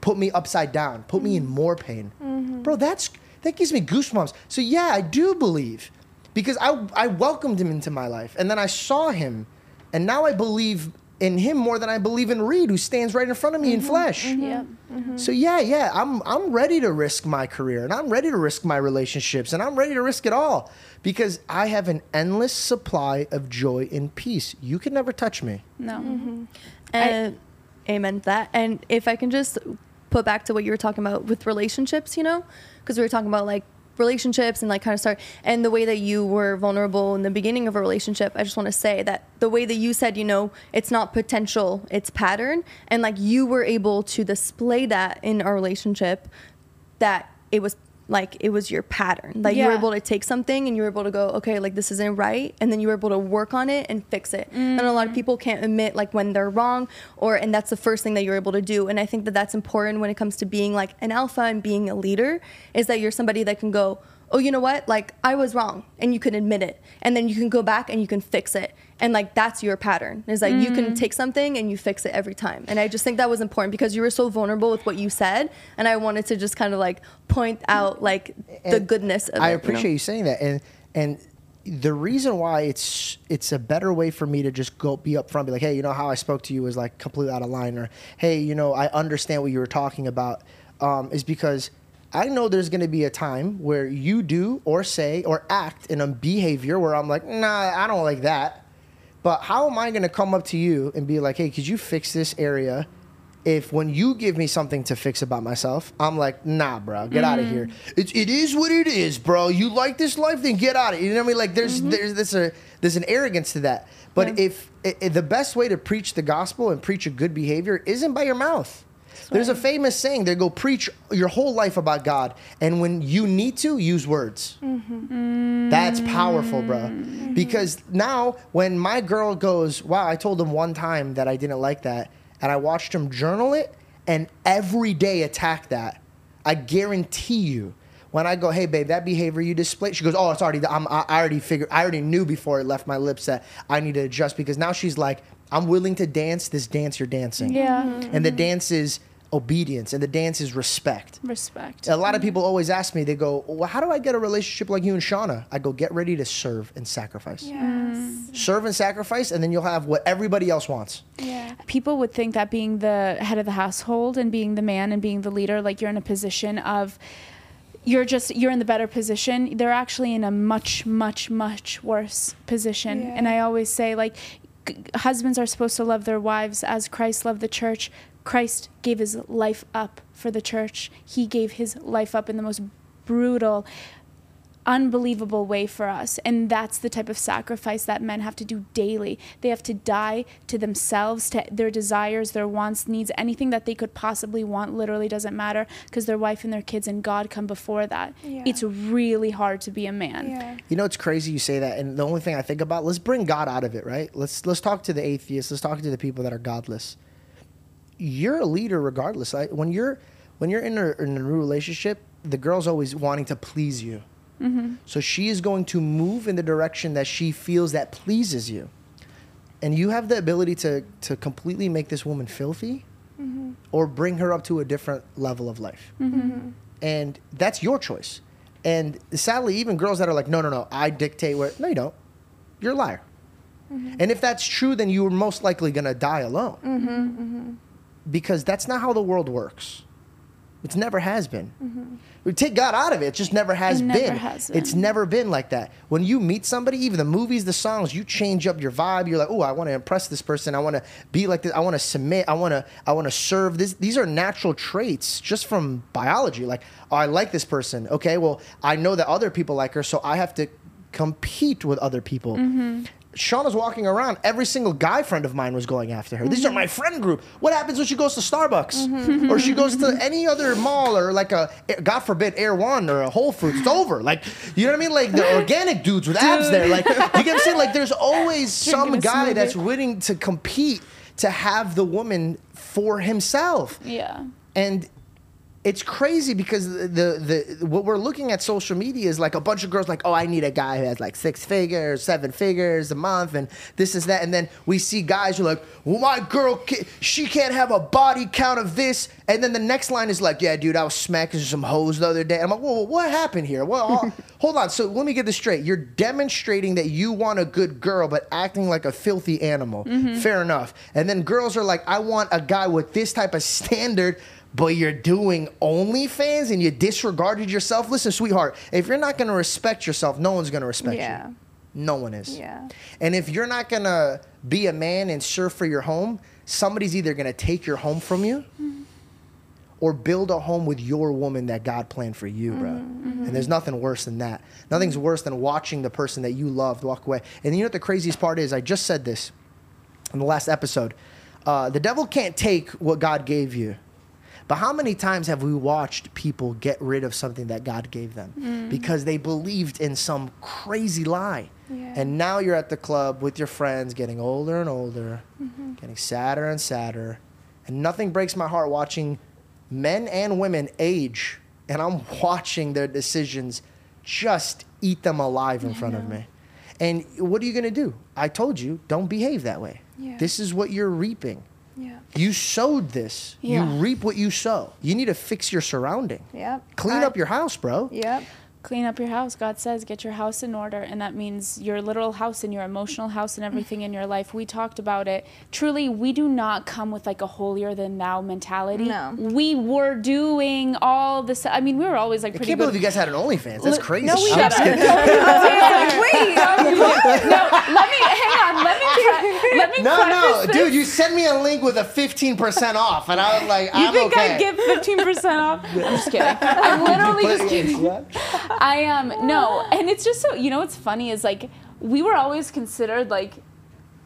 Put me upside down, put me in mm-hmm. more pain. Mm-hmm. Bro, that's that gives me goosebumps. So yeah, I do believe. Because I I welcomed him into my life and then I saw him and now I believe in him more than I believe in Reed, who stands right in front of me in mm-hmm, flesh. Mm-hmm. Yep. Mm-hmm. So yeah, yeah, I'm I'm ready to risk my career and I'm ready to risk my relationships and I'm ready to risk it all because I have an endless supply of joy and peace. You can never touch me. No. And amen to that. And if I can just put back to what you were talking about with relationships, you know, because we were talking about like relationships and like kind of start and the way that you were vulnerable in the beginning of a relationship i just want to say that the way that you said you know it's not potential it's pattern and like you were able to display that in our relationship that it was like it was your pattern. Like you were able to take something and you were able to go okay like this isn't right and then you were able to work on it and fix it. And a lot of mm-hmm. people can't admit like when they're wrong or and that's the first thing that you're able to do. And i think that that's important when it comes to being like an alpha and being a leader is that you're somebody that can go oh you know what? Like i was wrong and you can admit it. And then you can go back and you can fix it and like that's your pattern. Is like you can take something and you fix it every time. And i just think that was important because you were so vulnerable with what you said. And i wanted to just kind of like point out like the goodness of I it, you know? appreciate you saying that, and and the reason why it's it's a better way for me to just go be upfront, be like, hey, you know how I spoke to you was like completely out of line, or hey, you know I understand what you were talking about, um, is because I know there's going to be a time where you do or say or act in a behavior where I'm like, nah, I don't like that. But how am I going to come up to you and be like, hey, could you fix this area? If when you give me something to fix about myself, I'm like, nah, bro, get out of mm-hmm. here. It's it is what it is, bro. You like this life, then get out of it. You know what I mean? Like there's mm-hmm. there's this a there's an arrogance to that. But if i i- the best way to preach the gospel and preach a good behavior isn't by your mouth. There's a famous saying, they go preach your whole life about God, and when you need to, use words. Mm-hmm. That's powerful, bro. Mm-hmm. Because now when my girl goes, wow, I told him one time that I didn't like that, and I watched him journal it and every day attack that, I guarantee you. When I go, hey babe, that behavior you displayed, she goes, oh, it's already. I'm, I I already figured. I already knew before it left my lips that I need to adjust because now she's like, I'm willing to dance this dance you're dancing. Yeah. Mm-hmm. And the dance is obedience, and the dance is respect. Respect. A lot of people always ask me, they go, well, how do I get a relationship like you and Shawna? I go, get ready to serve and sacrifice. Yes. Mm-hmm. Serve and sacrifice, and then you'll have what everybody else wants. Yeah. people would think that being the head of the household and being the man and being the leader like you're in a position of you're just you're in the better position they're actually in a much much much worse position Yeah. and i always say like g- husbands are supposed to love their wives as christ loved the church. Christ gave his life up for the church. He gave his life up in the most brutal unbelievable way for us. And that's the type of sacrifice that men have to do daily. They have to die to themselves, to their desires, their wants, needs, anything that they could possibly want literally doesn't matter because their wife and their kids and God come before that. Yeah. It's really hard to be a man. Yeah. You know, it's crazy you say that, and the only thing I think about, let's bring God out of it, right? Let's let's talk to the atheists. Let's talk to the people that are godless. You're a leader regardless. Like, when you're when you're in a, in a new relationship, the girl's always wanting to please you. Mm-hmm. So she is going to move in the direction that she feels that pleases you. And you have the ability to to completely make this woman filthy mm-hmm. or bring her up to a different level of life. Mm-hmm. And that's your choice. And sadly, even girls that are like, no, no, no, I dictate where, no, you don't. You're a liar. And if that's true, then you are most likely going to die alone. Because that's not how the world works. It never has been. We take God out of it. It just never has It never been. has It's been. never been like that. When you meet somebody, even the movies, the songs, you change up your vibe. You're like, oh, I want to impress this person. I want to be like this. I want to submit. I want to. I want to serve. This. These are natural traits just from biology. Like, oh, I like this person. Okay, well, I know that other people like her, so I have to compete with other people. Mm-hmm. Shawna's walking around. Every single guy friend of mine was going after her. These are Mm-hmm. my friend group. What happens when she goes to Starbucks or she goes to any other mall or like a God forbid Erewhon or a Whole Foods? It's over. Like you know what I mean? Like the organic dudes with abs there. Like you get what I'm saying? Like there's always some guy that's willing to compete to have the woman for himself Yeah. and it's crazy because the, the what we're looking at social media is like a bunch of girls like oh I need a guy who has like six figures seven figures a month and this is that. And then we see guys who are like well my girl she can't have a body count of this. And then the next line is like yeah dude I was smacking some hoes the other day. I'm like whoa, what happened here? Well hold on. So let me get this straight. You're demonstrating that you want a good girl but acting like a filthy animal. Mm-hmm. Fair enough. And then girls are like I want a guy with this type of standard but you're doing OnlyFans and you disregarded yourself. Listen, sweetheart, if you're not gonna respect yourself, no one's gonna respect Yeah. you. No one is. Yeah. And if you're not gonna be a man and serve for your home, somebody's either gonna take your home from you or build a home with your woman that God planned for you, bro. And there's nothing worse than that. Nothing's worse than watching the person that you loved walk away. And you know what the craziest part is? I just said this in the last episode. Uh, the devil can't take what God gave you. But how many times have we watched people get rid of something that God gave them mm. because they believed in some crazy lie? Yeah. And now you're at the club with your friends, getting older and older, mm-hmm. getting sadder and sadder. And nothing breaks my heart watching men and women age. And I'm watching their decisions just eat them alive in front of me. And what are you going to do? I told you, don't behave that way. Yeah. This is what you're reaping. Yeah. You sowed this. Yeah. You reap what you sow. You need to fix your surrounding. Yep. Clean I- up your house, bro. Yep. Clean up your house. God says, get your house in order. And that means your literal house and your emotional house and everything in your life. We talked about it. Truly, we do not come with like a holier than thou mentality. No. We were doing all this. I mean, we were always like I pretty can't good. believe you guys had an OnlyFans. That's Li- crazy. No, we I'm just kidding. Wait. no, let me hang on. Let me pre- let me No, no, this. dude, you sent me a link with a 15% off, and I was like, You I'm okay. You think. I'd give fifteen percent off? I'm just kidding. I'm literally just kidding. I um no, and it's just so you know what's funny is like we were always considered like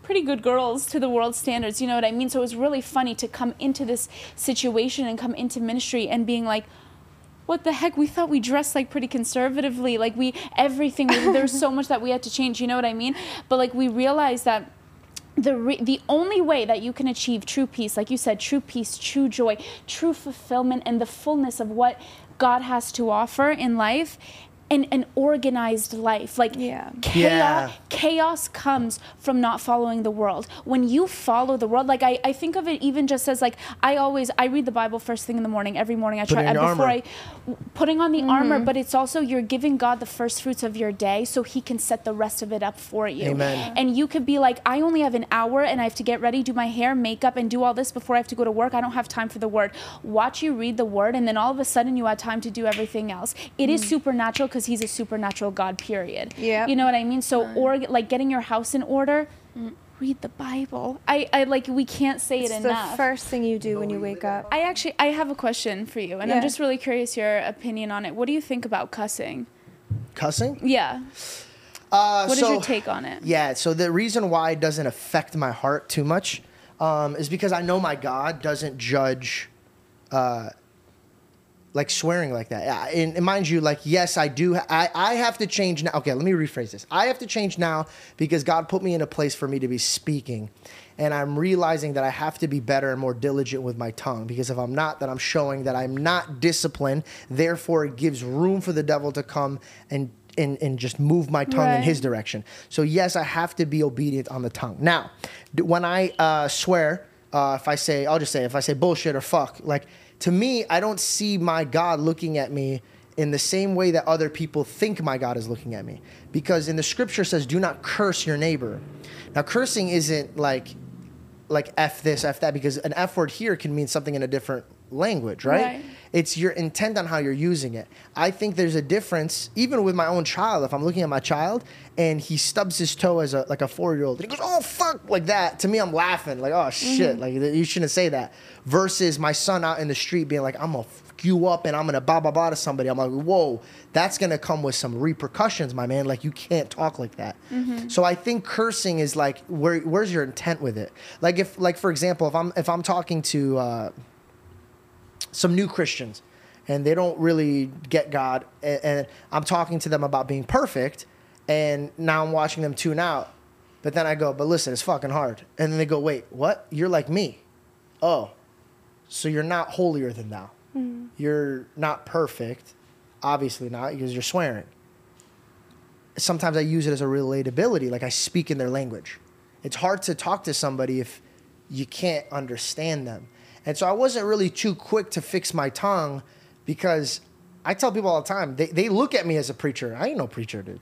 pretty good girls to the world standards. You know what I mean? So it was really funny to come into this situation and come into ministry and being like. What the heck? We thought we dressed like pretty conservatively. Like we everything. We, there's so much that we had to change. You know what I mean? But like we realized that the re- the only way that you can achieve true peace, like you said, true peace, true joy, true fulfillment, and the fullness of what God has to offer in life, and an organized life, like Yeah. chaos. Yeah. Chaos comes from not following the world. When you follow the world, like I, I think of it even just as like I always I read the Bible first thing in the morning every morning. I try on your uh, before armor. I putting on the mm-hmm. armor, but it's also you're giving God the first fruits of your day so he can set the rest of it up for you. Amen. And you could be like, I only have an hour and I have to get ready, do my hair, makeup, and do all this before I have to go to work. I don't have time for the word. Watch you read the word, and then all of a sudden you had time to do everything else. It is mm. supernatural because he's a supernatural God, period. Yeah. You know what I mean? So, or like getting your house in order, read the Bible. I, I like, we can't say It's it the first thing you do when you wake up. I actually I have a question for you, and Yeah. I'm just really curious your opinion on it. What do you think about cussing? Cussing? Yeah. Uh, What is so, your take on it? Yeah, so the reason why it doesn't affect my heart too much um, is because I know my God doesn't judge uh, like swearing like that. And, and mind you, like, yes, I do. I, I have to change now. Okay, let me rephrase this. I have to change now because God put me in a place for me to be speaking. And I'm realizing that I have to be better and more diligent with my tongue because if I'm not, then I'm showing that I'm not disciplined. Therefore, it gives room for the devil to come and and, and just move my tongue in his direction. So yes, I have to be obedient on the tongue. Now, when I uh, swear, uh, if I say, I'll just say, if I say bullshit or fuck, like to me, I don't see my God looking at me in the same way that other people think my God is looking at me. Because in the scripture says, do not curse your neighbor. Now, cursing isn't like like f this f that because an f word here can mean something in a different language right, Right. It's your intent on how you're using it. I think there's a difference, even with my own child. If I'm looking at my child and he stubs his toe as a like a four year old, he goes, "Oh fuck!" like that. To me, I'm laughing, like, "Oh shit!" Like you shouldn't say that. Versus my son out in the street being like, "I'm gonna fuck you up," and I'm gonna blah blah blah to somebody. I'm like, "Whoa, that's gonna come with some repercussions, my man. Like you can't talk like that." So I think cursing is like, where where's your intent with it? Like if like for example, if I'm if I'm talking to. Uh, some new Christians and they don't really get God. And, and I'm talking to them about being perfect. And now I'm watching them tune out. But then I go, but listen, it's fucking hard. And then they go, wait, what? You're like me. Oh, so you're not holier than thou. Mm-hmm. You're not perfect. Obviously not, because you're swearing. Sometimes I use it as a relatability, like I speak in their language. It's hard to talk to somebody if you can't understand them. And so I wasn't really too quick to fix my tongue because I tell people all the time, they, they look at me as a preacher. I ain't no preacher, dude.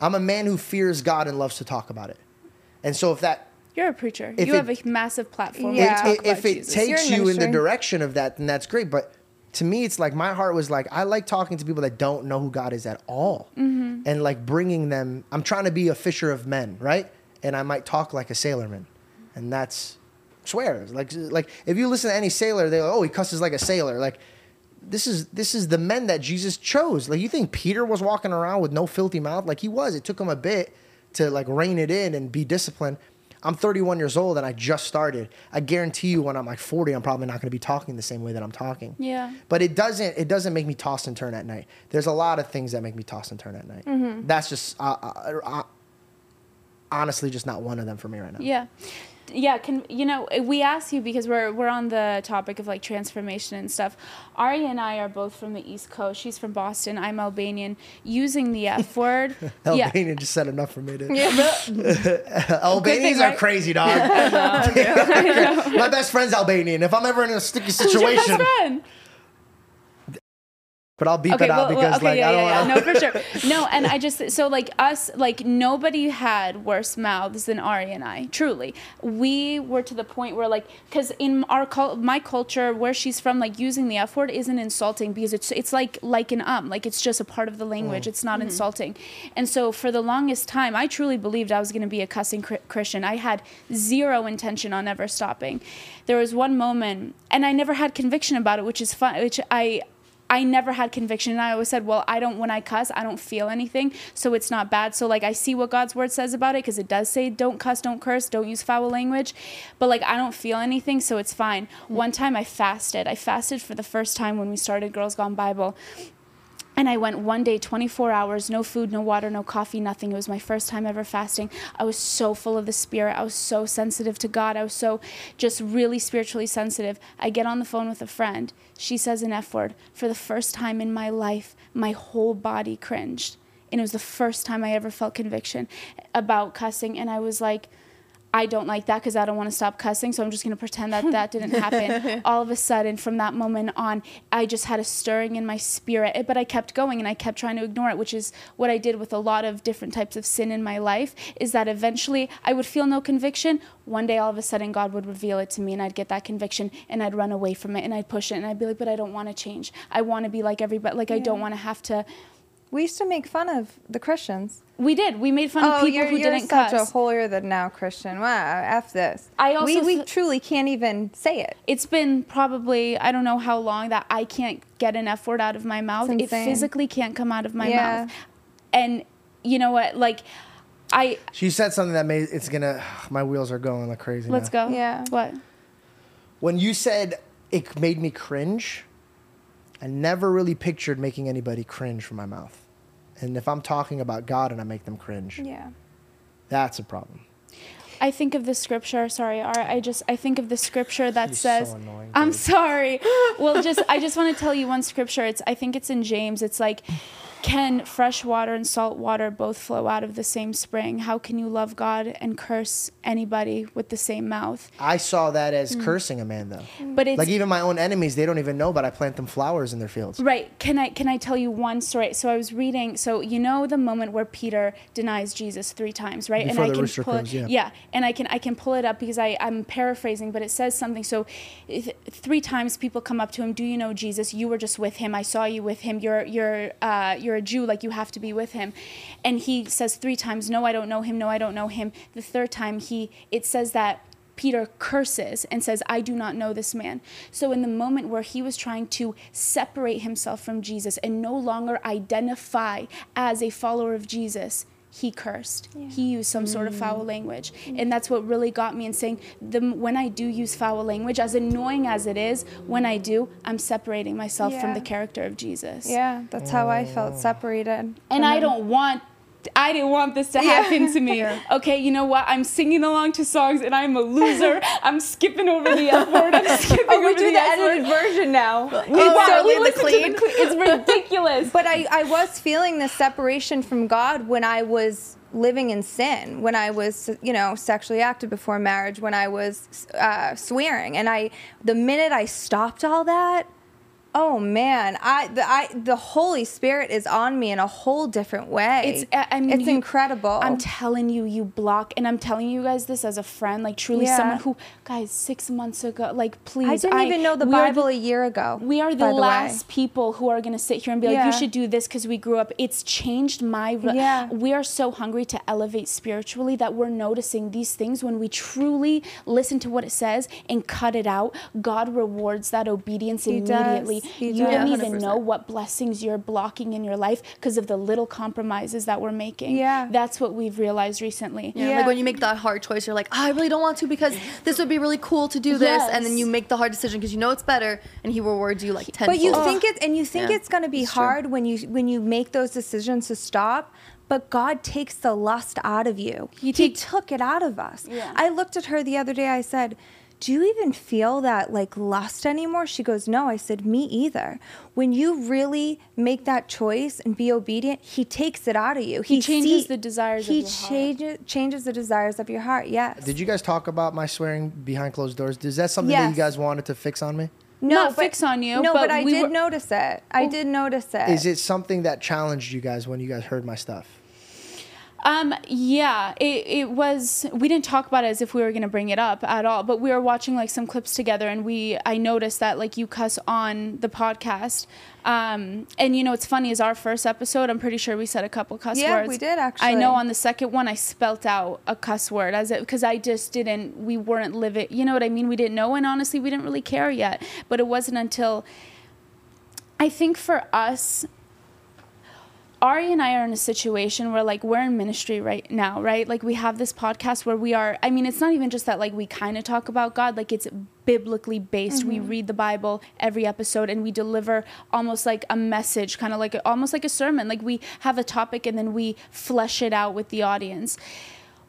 I'm a man who fears God and loves to talk about it. And so if that You're a preacher. If you it- have a massive platform. Yeah. if, if it Jesus. Takes you in the direction of that, then that's great. But to me, it's like my heart was like, I like talking to people that don't know who God is at all, Mm-hmm. and like bringing them. I'm trying to be a fisher of men, right? And I might talk like a sailorman, and that's swears. Like like if you listen to any sailor, they're like, oh, he cusses like a sailor. Like this is this is the men that Jesus chose. Like you think Peter was walking around with no filthy mouth? Like he was. It took him a bit to like rein it in and be disciplined. I'm 31 years old and I just started. I guarantee you, when I'm like 40, I'm probably not going to be talking the same way that I'm talking. Yeah. But it doesn't. It doesn't make me toss and turn at night. There's a lot of things that make me toss and turn at night. Mm-hmm. That's just uh, uh, uh, honestly just not one of them for me right now. Yeah. Yeah, can you know, eh, we ask you because we're we're on the topic of like transformation and stuff. Ari and I are both from the East Coast. She's from Boston. I'm Albanian. Using the F word. yeah. Albanian just said enough for me to. Good Albanians thing, are right? crazy, dog. My best friend's Albanian. If I'm ever in a sticky Who's your best situation, friend? But I'll beep Okay, it out well, because well, okay, like yeah, I don't yeah, yeah. No, for sure. No, and I just so like us, like nobody had worse mouths than Ari and I. Truly, we were to the point where like, because in our cul- my culture, where she's from, like using the F word isn't insulting because it's it's like like an um, like it's just a part of the language. It's not insulting, and so for the longest time, I truly believed I was going to be a cussing cri- Christian. I had zero intention on ever stopping. There was one moment, and I never had conviction about it, which is fun. Which I I never had conviction. And I always said, well, I don't, when I cuss, I don't feel anything. So it's not bad. So, like, I see what God's word says about it because it does say, don't cuss, don't curse, don't use foul language. But, like, I don't feel anything. So it's fine. Mm. One time I fasted. I fasted for the first time when we started Girls Gone Bible. And I went one day, 24 hours, no food, no water, no coffee, nothing. It was my first time ever fasting. I was so full of the Spirit. I was so sensitive to God. I was so just really spiritually sensitive. I get on the phone with a friend. She says an F word. For the first time in my life, my whole body cringed. And it was the first time I ever felt conviction about cussing. And I was like, I don't like that because I don't want to stop cussing. So I'm just going to pretend that that didn't happen. All of a sudden, from that moment on, I just had a stirring in my spirit. But I kept going and I kept trying to ignore it, which is what I did with a lot of different types of sin in my life. Is that eventually I would feel no conviction. One day, all of a sudden, God would reveal it to me and I'd get that conviction and I'd run away from it and I'd push it and I'd be like, but I don't want to change. I want to be like everybody. Like, I don't want to have to. We used to make fun of the Christians. We did. We made fun of oh, people Oh, you're, who you're didn't such cuss. a holier than now Christian. Wow, f this. I also we, we f- truly can't even say it. it's been probably I don't know how long that I can't get an F word out of my mouth. It physically can't come out of my Yeah. mouth. And you know what? Like I She said something that made it's gonna. My wheels are going like crazy. let's now. go. Yeah. What? When you said it made me cringe, I never really pictured making anybody cringe from my mouth. And if I'm talking about God and I make them cringe, Yeah. that's a problem. I think of the scripture. Sorry, I just I think of the scripture that She's so says. annoying, I'm sorry. well, just I just want to tell you one scripture. It's I think it's in James. It's like can fresh water and salt water both flow out of the same spring? How can you love God and curse anybody with the same mouth? I saw that as Mm. cursing a man, though. But it's Like even my own enemies, they don't even know, but I plant them flowers in their fields. Right. Can I can I tell you one story? So I was reading. So you know the moment where Peter denies Jesus three times, right? Before and I can pull crows, it, yeah. and I can I can pull it up because I I'm paraphrasing, but it says something. So th- three times people come up to him. Do you know Jesus? You were just with him. I saw you with him. You're you're uh, you're a Jew. Like you have to be with him. And he says three times, No, I don't know him. No, I don't know him. The third time he it says that Peter curses and says, I do not know this man. So, in the moment where he was trying to separate himself from Jesus and no longer identify as a follower of Jesus, he cursed. He used some sort of foul mm. language. And that's what really got me in saying, the, when I do use foul language, as annoying as it is, when I do, I'm separating myself from the character of Jesus. Yeah, that's how I felt oh. separated. And I don't want I didn't want this to happen to me. Okay, you know what? I'm singing along to songs and I'm a loser. I'm skipping over the F word. I'm skipping Oh, we over do the, the S word. edited version now. We, Oh, so really? The listen to clean? the clean. It's ridiculous. But I, I was feeling the separation from God when I was living in sin, when I was, you know, sexually active before marriage, when I was uh, swearing. And I, the minute I stopped all that, oh man, I the, I, the Holy Spirit is on me in a whole different way. It's I I mean it's you- incredible. I'm telling you, you block, and I'm telling you guys this as a friend, like truly Yeah. someone who, guys, six months ago, like please, I didn't even know the Bible a year ago. We are the, last people who are going to sit here and be like, Yeah. you should do this because we grew up. It's changed my. Re- Yeah. We are so hungry to elevate spiritually that we're noticing these things when we truly listen to what it says and cut it out. God rewards that obedience He immediately. He you does. don't Yeah, even 100%. know what blessings you're blocking in your life because of the little compromises that we're making. Yeah. That's what we've realized recently. Yeah, Yeah. Like when you make that hard choice, you're like, "Ah, I really don't want to because this would be really cool to do this, and then you make the hard decision because you know it's better, and he rewards you like ten. But you think it, and you think Yeah, it's going to be it's true. hard when you when you make those decisions to stop. But God takes the lust out of you. He, take- took it out of us. Yeah. I looked at her the other day. I said, "Do you even feel that like lust anymore?" She goes, "No." I said, "Me either." When you really make that choice and be obedient, He takes it out of you. He changes the desires of He your heart. changes changes the desires of your heart. Yes. Did you guys talk about my swearing behind closed doors? Is that something that you guys wanted to fix on me? Not but- fix on you, No, but but, I we did were- notice it. I did notice it. Is it something that challenged you guys when you guys heard my stuff? Um, yeah, it, it was, we didn't talk about it as if we were going to bring it up at all, but we were watching like some clips together and we, I noticed that like you cuss on the podcast. Um, and you know, it's funny is our first episode, I'm pretty sure we said a couple cuss Yeah, words. we did, actually. I know on the second one, I spelt out a cuss word as it, cause I just didn't, we weren't living, you know what I mean? We didn't know. And honestly, we didn't really care yet, but it wasn't until I think for us, Ari and I are in a situation where like we're in ministry right now, right? Like we have this podcast where we are I mean it's not even just that like we kind of talk about God, like it's biblically based. We mm-hmm. read the Bible every episode and we deliver almost like a message, kind of like almost like a sermon. Like we have a topic and then we flesh it out with the audience.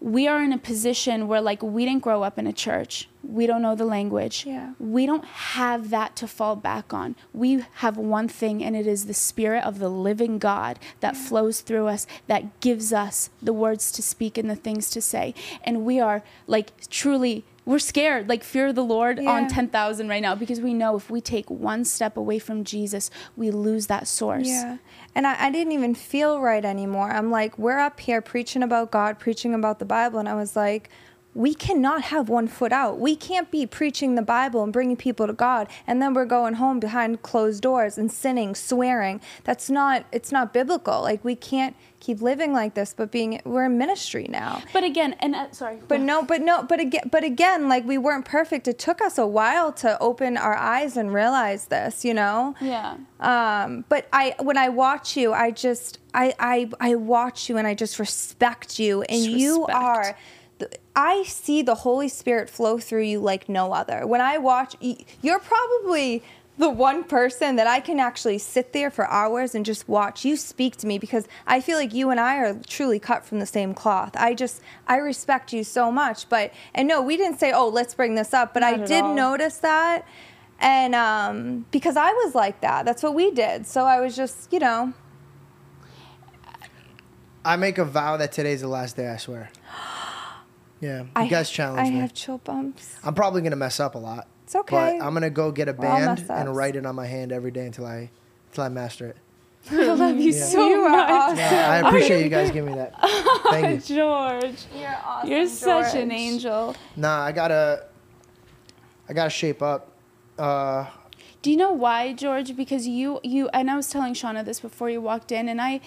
We are in a position where like we didn't grow up in a church. We don't know the language Yeah. we don't have that to fall back on. We have one thing, and it is the Spirit of the living God that flows through us, that gives us the words to speak and the things to say. And we are like truly, we're scared, like fear of the Lord on 10,000 right now, because we know if we take one step away from Jesus, we lose that source. Yeah. And I, I didn't even feel right anymore. I'm like, we're up here preaching about God, preaching about the Bible. And I was like, we cannot have one foot out. We can't be preaching the Bible and bringing people to God, and then we're going home behind closed doors and sinning, swearing. That's not. It's not biblical. Like we can't keep living like this. But being, we're in ministry now. But again, and uh, sorry, But no, but no, but again, but again, like we weren't perfect. It took us a while to open our eyes and realize this. You know. yeah. um but i when i watch you i just i i, I watch you and i just respect you and Just you respect. are i see the holy spirit flow through you like no other when i watch you're probably the one person that I can actually sit there for hours and just watch you speak to me because I feel like you and I are truly cut from the same cloth. I just I respect you so much. But and no, we didn't say, "Oh, let's bring this up," but Not I did all. notice that and um, because I was like that, that's what we did. So I was just, you know, I make a vow that today's the last day. I swear. Yeah, you I, guys challenge I me. have chill bumps. I'm probably gonna mess up a lot. It's okay. But I'm gonna go get a We're all band mess and write it on my hand every day until I until I master it. I love you so you are much. awesome. I appreciate you guys giving me that. Thank you. George, You're awesome. you're such an George. angel. Nah, I gotta I gotta shape up. Uh, Do you know why, George? Because you you and I was telling Shawna this before you walked in, and I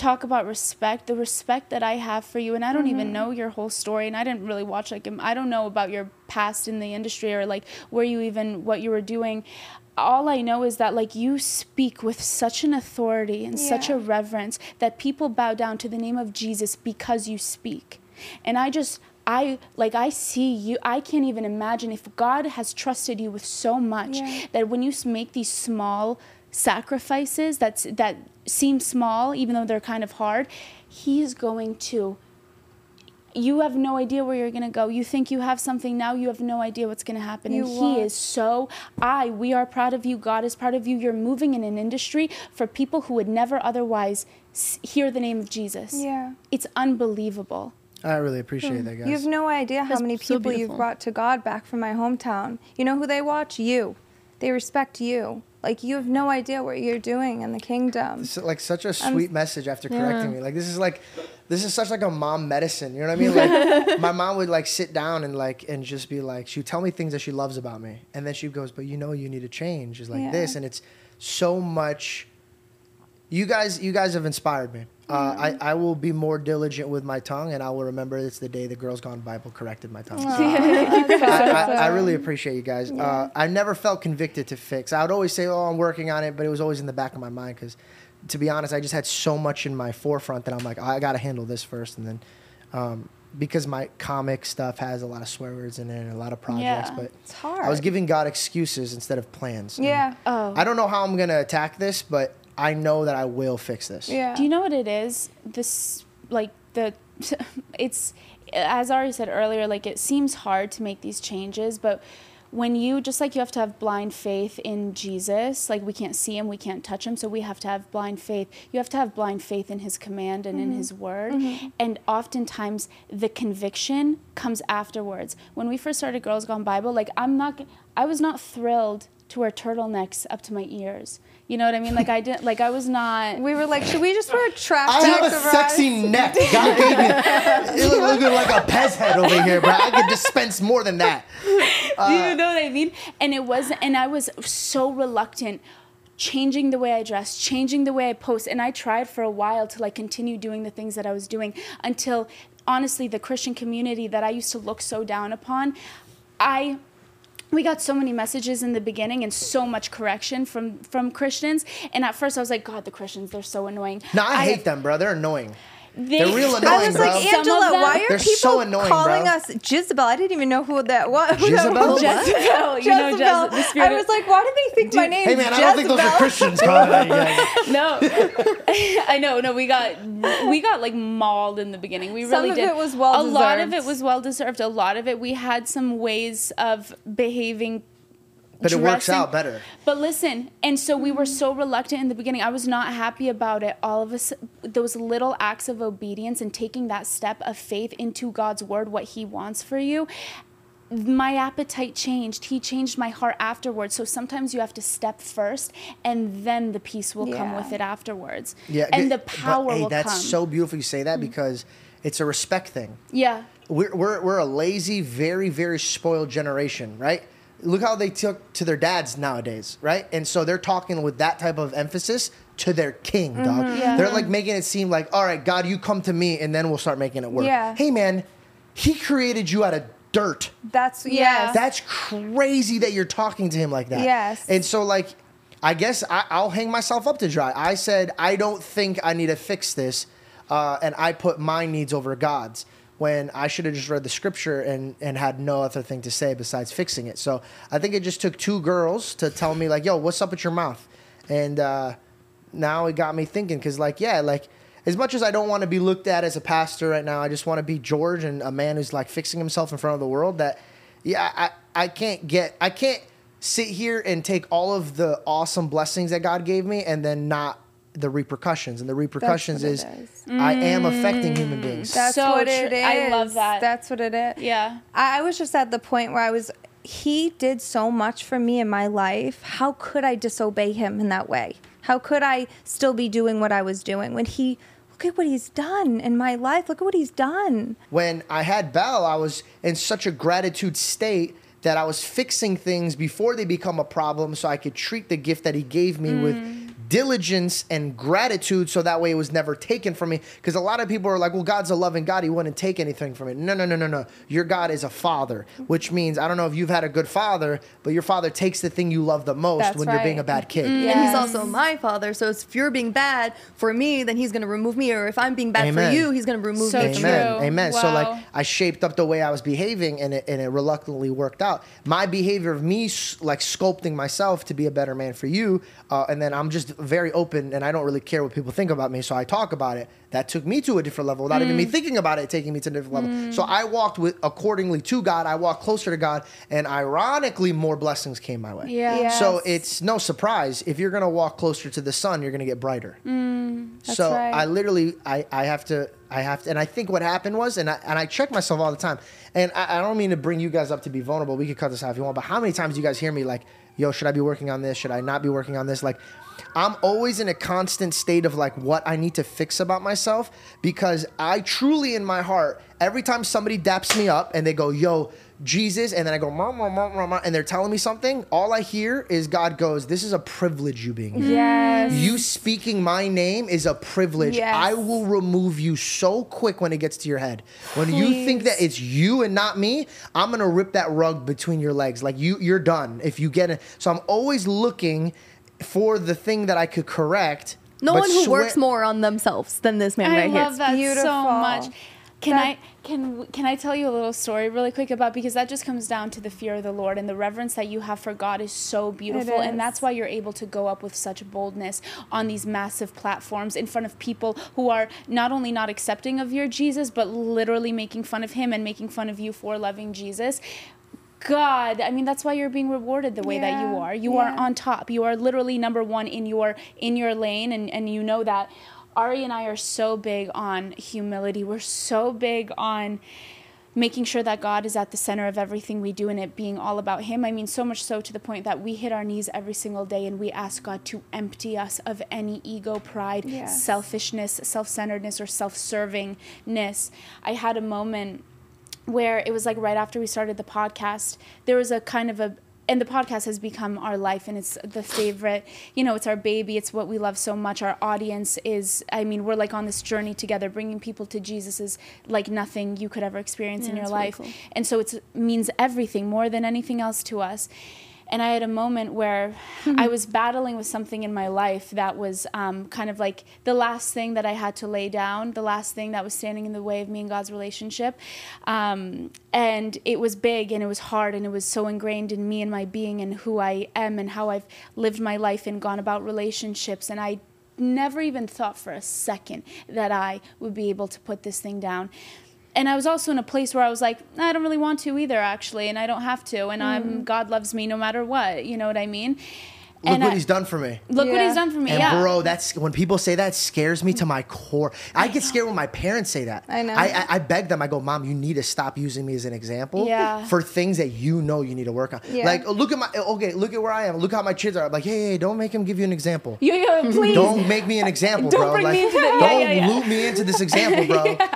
talk about respect, the respect that I have for you, and I don't even mm-hmm. know your whole story, and I didn't really watch like I don't know about your past in the industry or like where you even what you were doing. All I know is that like you speak with such an authority and such a reverence that people bow down to the name of Jesus because you speak. And I just I like I see you I can't even imagine if God has trusted you with so much Yeah. that when you make these small sacrifices that's that seem small even though they're kind of hard he is going to you have no idea where you're going to go you think you have something now you have no idea what's going to happen You and he won't. is so i we are proud of you god is proud of you you're moving in an industry for people who would never otherwise hear the name of jesus Yeah. it's unbelievable I really appreciate hmm. that, guys. You have no idea how That's many so people you've brought to God back from my hometown. You know who they watch? You. They respect you. Like you have no idea what you're doing in the kingdom. It's like such a sweet message after correcting me. Like this is like this is such like a mom medicine. You know what I mean? Like my mom would like sit down and like and just be like she would tell me things that she loves about me. And then she goes, But you know you need to change. It's like Yeah. this and it's so much you guys you guys have inspired me. Uh, I, I will be more diligent with my tongue and I will remember it's the day the Girls Gone Bible corrected my tongue. I, I, I really appreciate you guys. Uh, I never felt convicted to fix. I would always say, "Oh, I'm working on it," but it was always in the back of my mind because, to be honest, I just had so much in my forefront that I'm like, I got to handle this first, and then um, because my comic stuff has a lot of swear words in it and a lot of projects, Yeah. but It's hard. I was giving God excuses instead of plans. Yeah. oh I don't know how I'm gonna attack this, but I know that I will fix this. Yeah. Do you know what it is? This like the it's as Ari said earlier, like it seems hard to make these changes, but when you just like you have to have blind faith in Jesus, like we can't see him, we can't touch him, so we have to have blind faith. You have to have blind faith in his command and in mm-hmm. his word. Mm-hmm. And oftentimes the conviction comes afterwards. When we first started Girls Gone Bible, like I'm not I was not thrilled to wear turtlenecks up to my ears. You know what I mean? Like I didn't like I was not we were like, should we just wear track I have a sexy neck. God gave me. It look looking like a Pez head over here, bro. I could dispense more than that. Do you uh, know what I mean? And it was, and I was so reluctant changing the way I dress, changing the way I post. And I tried for a while to like continue doing the things that I was doing until honestly, the Christian community that I used to look so down upon, I we got so many messages in the beginning and so much correction from from Christians. And at first I was like, God, the Christians, they're so annoying. No, I, hate them, bro. They're annoying. They, They're real I annoying, was bro. like, Some of Angela, them- why are They're people so annoying, calling bro. us Jezebel? I didn't even know who that was. who that Jezebel? was. Jezebel, you know, Jezebel. Jeze- the I was like, why do they think my name is Jisabel? Hey is man, I don't think those are Christians calling out you no i know no we got we got like mauled in the beginning we Some really of did it was well a lot of it was well deserved a lot of it we had some ways of behaving But it works out better. but listen and so we were so reluctant in the beginning i was not happy about it all of us those little acts of obedience and taking that step of faith into god's word what he wants for you my appetite changed. He changed my heart afterwards. So sometimes you have to step first, and then the peace will come with it afterwards. Yeah, and the but, power hey, will that's come. so beautiful you say that mm. because it's a respect thing. yeah, We're, we're, we're a lazy, very, very spoiled generation, right? Look how they took to their dads nowadays, right? And so they're talking with that type of emphasis to their king, dog. Mm-hmm. Yeah. They're like making it seem like, all right, God, you come to me, and then we'll start making it work. Yeah. Hey, man, he created you out of dirt. That's Yeah. That's crazy that you're talking to him like that. Yes. And so, like, I guess I, I'll hang myself up to dry. I said, I don't think I need to fix this. Uh, and I put my needs over God's when I should have just read the scripture and, and had no other thing to say besides fixing it. So I think it just took two girls to tell me, like, yo, what's up with your mouth? And uh, now it got me thinking, because, like, yeah, like, as much as I don't want to be looked at as a pastor right now, I just want to be George and a man who's like fixing himself in front of the world. That, yeah, I, I can't get, I can't sit here and take all of the awesome blessings that God gave me and then not the repercussions, and the repercussions what it is, is. I am affecting human mm. beings. That's So what it true. I love that. That's what it is. Yeah. I, I was just at the point where I was. He did so much for me in my life. How could I disobey him in that way? How could I still be doing what I was doing when he? Look at what he's done in my life. Look at what he's done. when I had Bell, I was in such a gratitude state that I was fixing things before they become a problem so I could treat the gift that he gave me with mm. Diligence and gratitude so that way it was never taken from me because a lot of people are like well god's a loving god he wouldn't take anything from me. no no no no no your god is a father which means i don't know if you've had a good father but your father takes the thing you love the most That's when you're being a bad kid And he's also my father. So if you're being bad for me, then he's going to remove me. Or if I'm being bad Amen. for you, he's going to remove So me. true. Amen. Amen. So like I shaped up the way I was behaving and it, and it reluctantly worked out. My behavior of me like sculpting myself to be a better man for you. Uh, and then I'm just very open and I don't really care what people think about me. So I talk about it. That took me to a different level without even me Mm. thinking about it, taking me to a different level. So I walked with accordingly to God. I walked closer to God and ironically more blessings came my way. Yeah. Yeah. So it's no surprise if you're gonna walk closer to the sun, you're gonna get brighter. That's so right. I literally, I, I have to, I have to, and I think what happened was, and I and I check myself all the time, and I, I don't mean to bring you guys up to be vulnerable. We could cut this out if you want, but how many times do you guys hear me like, "Yo, should I be working on this? Should I not be working on this?" Like, I'm always in a constant state of like what I need to fix about myself because I truly, in my heart, every time somebody daps me up and they go, "Yo." Jesus, and then I go, mom, mom, mom, mom, mom," and they're telling me something. All I hear is God goes, "This is a privilege you being here." Yes. You speaking my name is a privilege. Yes. I will remove you so quick when it gets to your head. When you think that it's you and not me, I'm gonna rip that rug between your legs. Like you, you're done if you get it. So I'm always looking for the thing that I could correct. No one who swear- works more on themselves than this man I right here. I love that so much. Can That- I can can I tell you a little story really quick about because that just comes down to the fear of the Lord and the reverence that you have for God is so beautiful and that's why you're able to go up with such boldness on these massive platforms in front of people who are not only not accepting of your Jesus but literally making fun of him and making fun of you for loving Jesus. God, I mean that's why you're being rewarded the way that you are. You are on top. You are literally number one in your in your lane, and and you know that. Ari and I are so big on humility. We're so big on making sure that God is at the center of everything we do and it being all about Him. I mean, so much so to the point that we hit our knees every single day and we ask God to empty us of any ego, pride, Yes. selfishness, self centeredness, or self servingness. I had a moment where it was like right after we started the podcast, there was a kind of a and the podcast has become our life and it's the favorite you know it's our baby it's what we love so much. Our audience is i mean we're like on this journey together bringing people to jesus is like nothing you could ever experience in your it's really life. cool. and so it means everything more than anything else to us and I had a moment where I was battling with something in my life that was um, kind of like the last thing that I had to lay down, the last thing that was standing in the way of me and God's relationship. Um, and it was big and it was hard and it was so ingrained in me and my being and who I am and how I've lived my life and gone about relationships. And I never even thought for a second that I would be able to put this thing down. And I was also in a place where I was like, I don't really want to either, actually, and I don't have to, and hmm. I'm God loves me no matter what. You know what I mean? Look And what I- he's done for me. Look what he's done for me. And yeah. bro, that's when people say that scares me to my core. I get scared when my parents say that. I know. I, I, I beg them. I go, Mom, you need to stop using me as an example Yeah. for things that you know you need to work on. Yeah. Like, uh, look at my uh, okay, look at where I am. Look how my kids are. I'm like, hey, hey, don't make him give you an example. Yeah, yeah, please. Don't make me an example, Don't bro. bring like, me into the- yeah, don't yeah, yeah. loop me into this example, bro.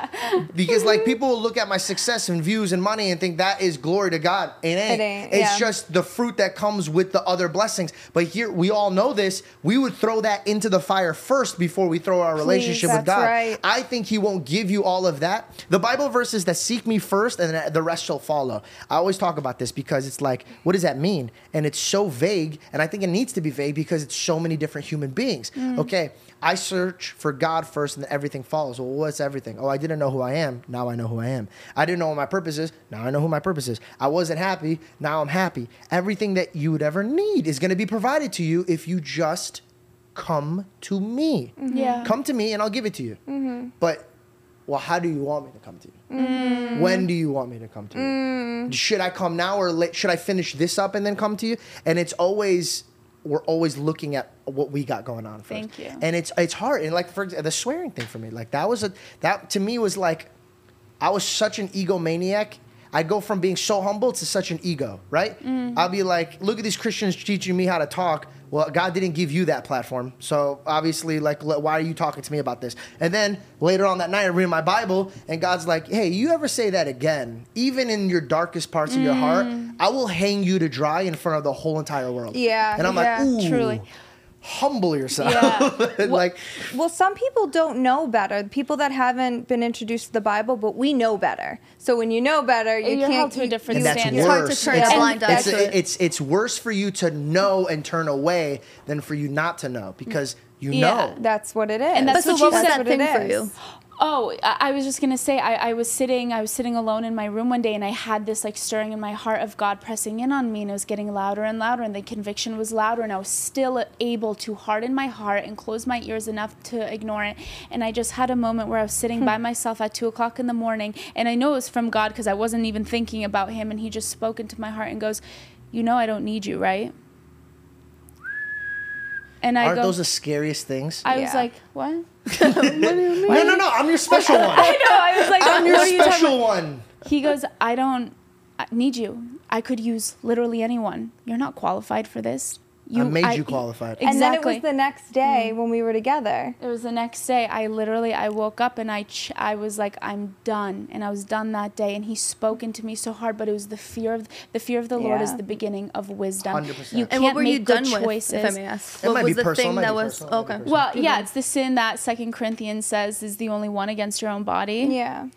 Because like people will look at my success and views and money and think that is glory to God. It ain't. It ain't, It's yeah. just the fruit that comes with the other blessings. But here we all know this. We would throw that into the fire first before we throw our relationship with that's God. right. I think He won't give you all of that. The Bible verses that seek me first and then the rest shall follow. I always talk about this because it's like, what does that mean? And it's so vague. And I think it needs to be vague because it's so many different human beings. Mm. Okay. I search for God first and then everything follows. Well, what's everything? Oh, I didn't know who I am. Now I know who I am. I didn't know what my purpose is. Now I know who my purpose is. I wasn't happy. Now I'm happy. Everything that you would ever need is going to be provided to you if you just come to me. Mm-hmm. Yeah. Come to me and I'll give it to you. Mm-hmm. But, well, how do you want me to come to you? Mm. When do you want me to come to you? Mm. Should I come now or late? Should I finish this up and then come to you? And it's always we're always looking at what we got going on. First. Thank you. And it's it's hard. And like for the swearing thing for me, like that was a that to me was like I was such an egomaniac. I go from being so humble to such an ego, right? Mm. I'll be like, look at these Christians teaching me how to talk. Well, God didn't give you that platform. So obviously, like, why are you talking to me about this? And then later on that night, I read my Bible, and God's like, hey, you ever say that again, even in your darkest parts of your heart, Mm. I will hang you to dry in front of the whole entire world. Yeah, And I'm yeah, like, ooh, truly. Humble yourself. Yeah. And, like, Well, some people don't know better. People that haven't been introduced to the Bible, but we know better. So when you know better, you You're can't. held to a different and that's standard. It's hard to worse. turn it's, a blind eye it's, to it's it's worse for you to know and turn away than for you not to know because you Yeah. know. That's what it is. And that's But what so you what was said. that what it thing for you? Oh, I, I was just gonna say I, I was sitting I was sitting alone in my room one day and I had this like stirring in my heart of God pressing in on me and it was getting louder and louder and the conviction was louder and I was still able to harden my heart and close my ears enough to ignore it and I just had a moment where I was sitting hmm. by myself at two o'clock in the morning and I know it was from God because I wasn't even thinking about Him and He just spoke into my heart and goes, "You know I don't need you, right?" And I Aren't go, those the scariest things? I was like, "What?" no, no, no. I'm your special one. I know. I was like, I'm your "What are you special one. He goes, I don't need you. I could use literally anyone. You're not qualified for this. You, I made you qualified. Exactly. And then it was the next day mm-hmm. when we were together. It was the next day. I literally I woke up and I ch- I was like I'm done and I was done that day and he spoke into me so hard but it was the fear of the fear of the Lord is the beginning of wisdom. 100%. You can't what were make you good done choices. with, if I may ask? It what might was be the personal, thing that was personal, it might be okay? Well, yeah, mm-hmm. it's the sin that Second Corinthians says is the only one against your own body. Yeah.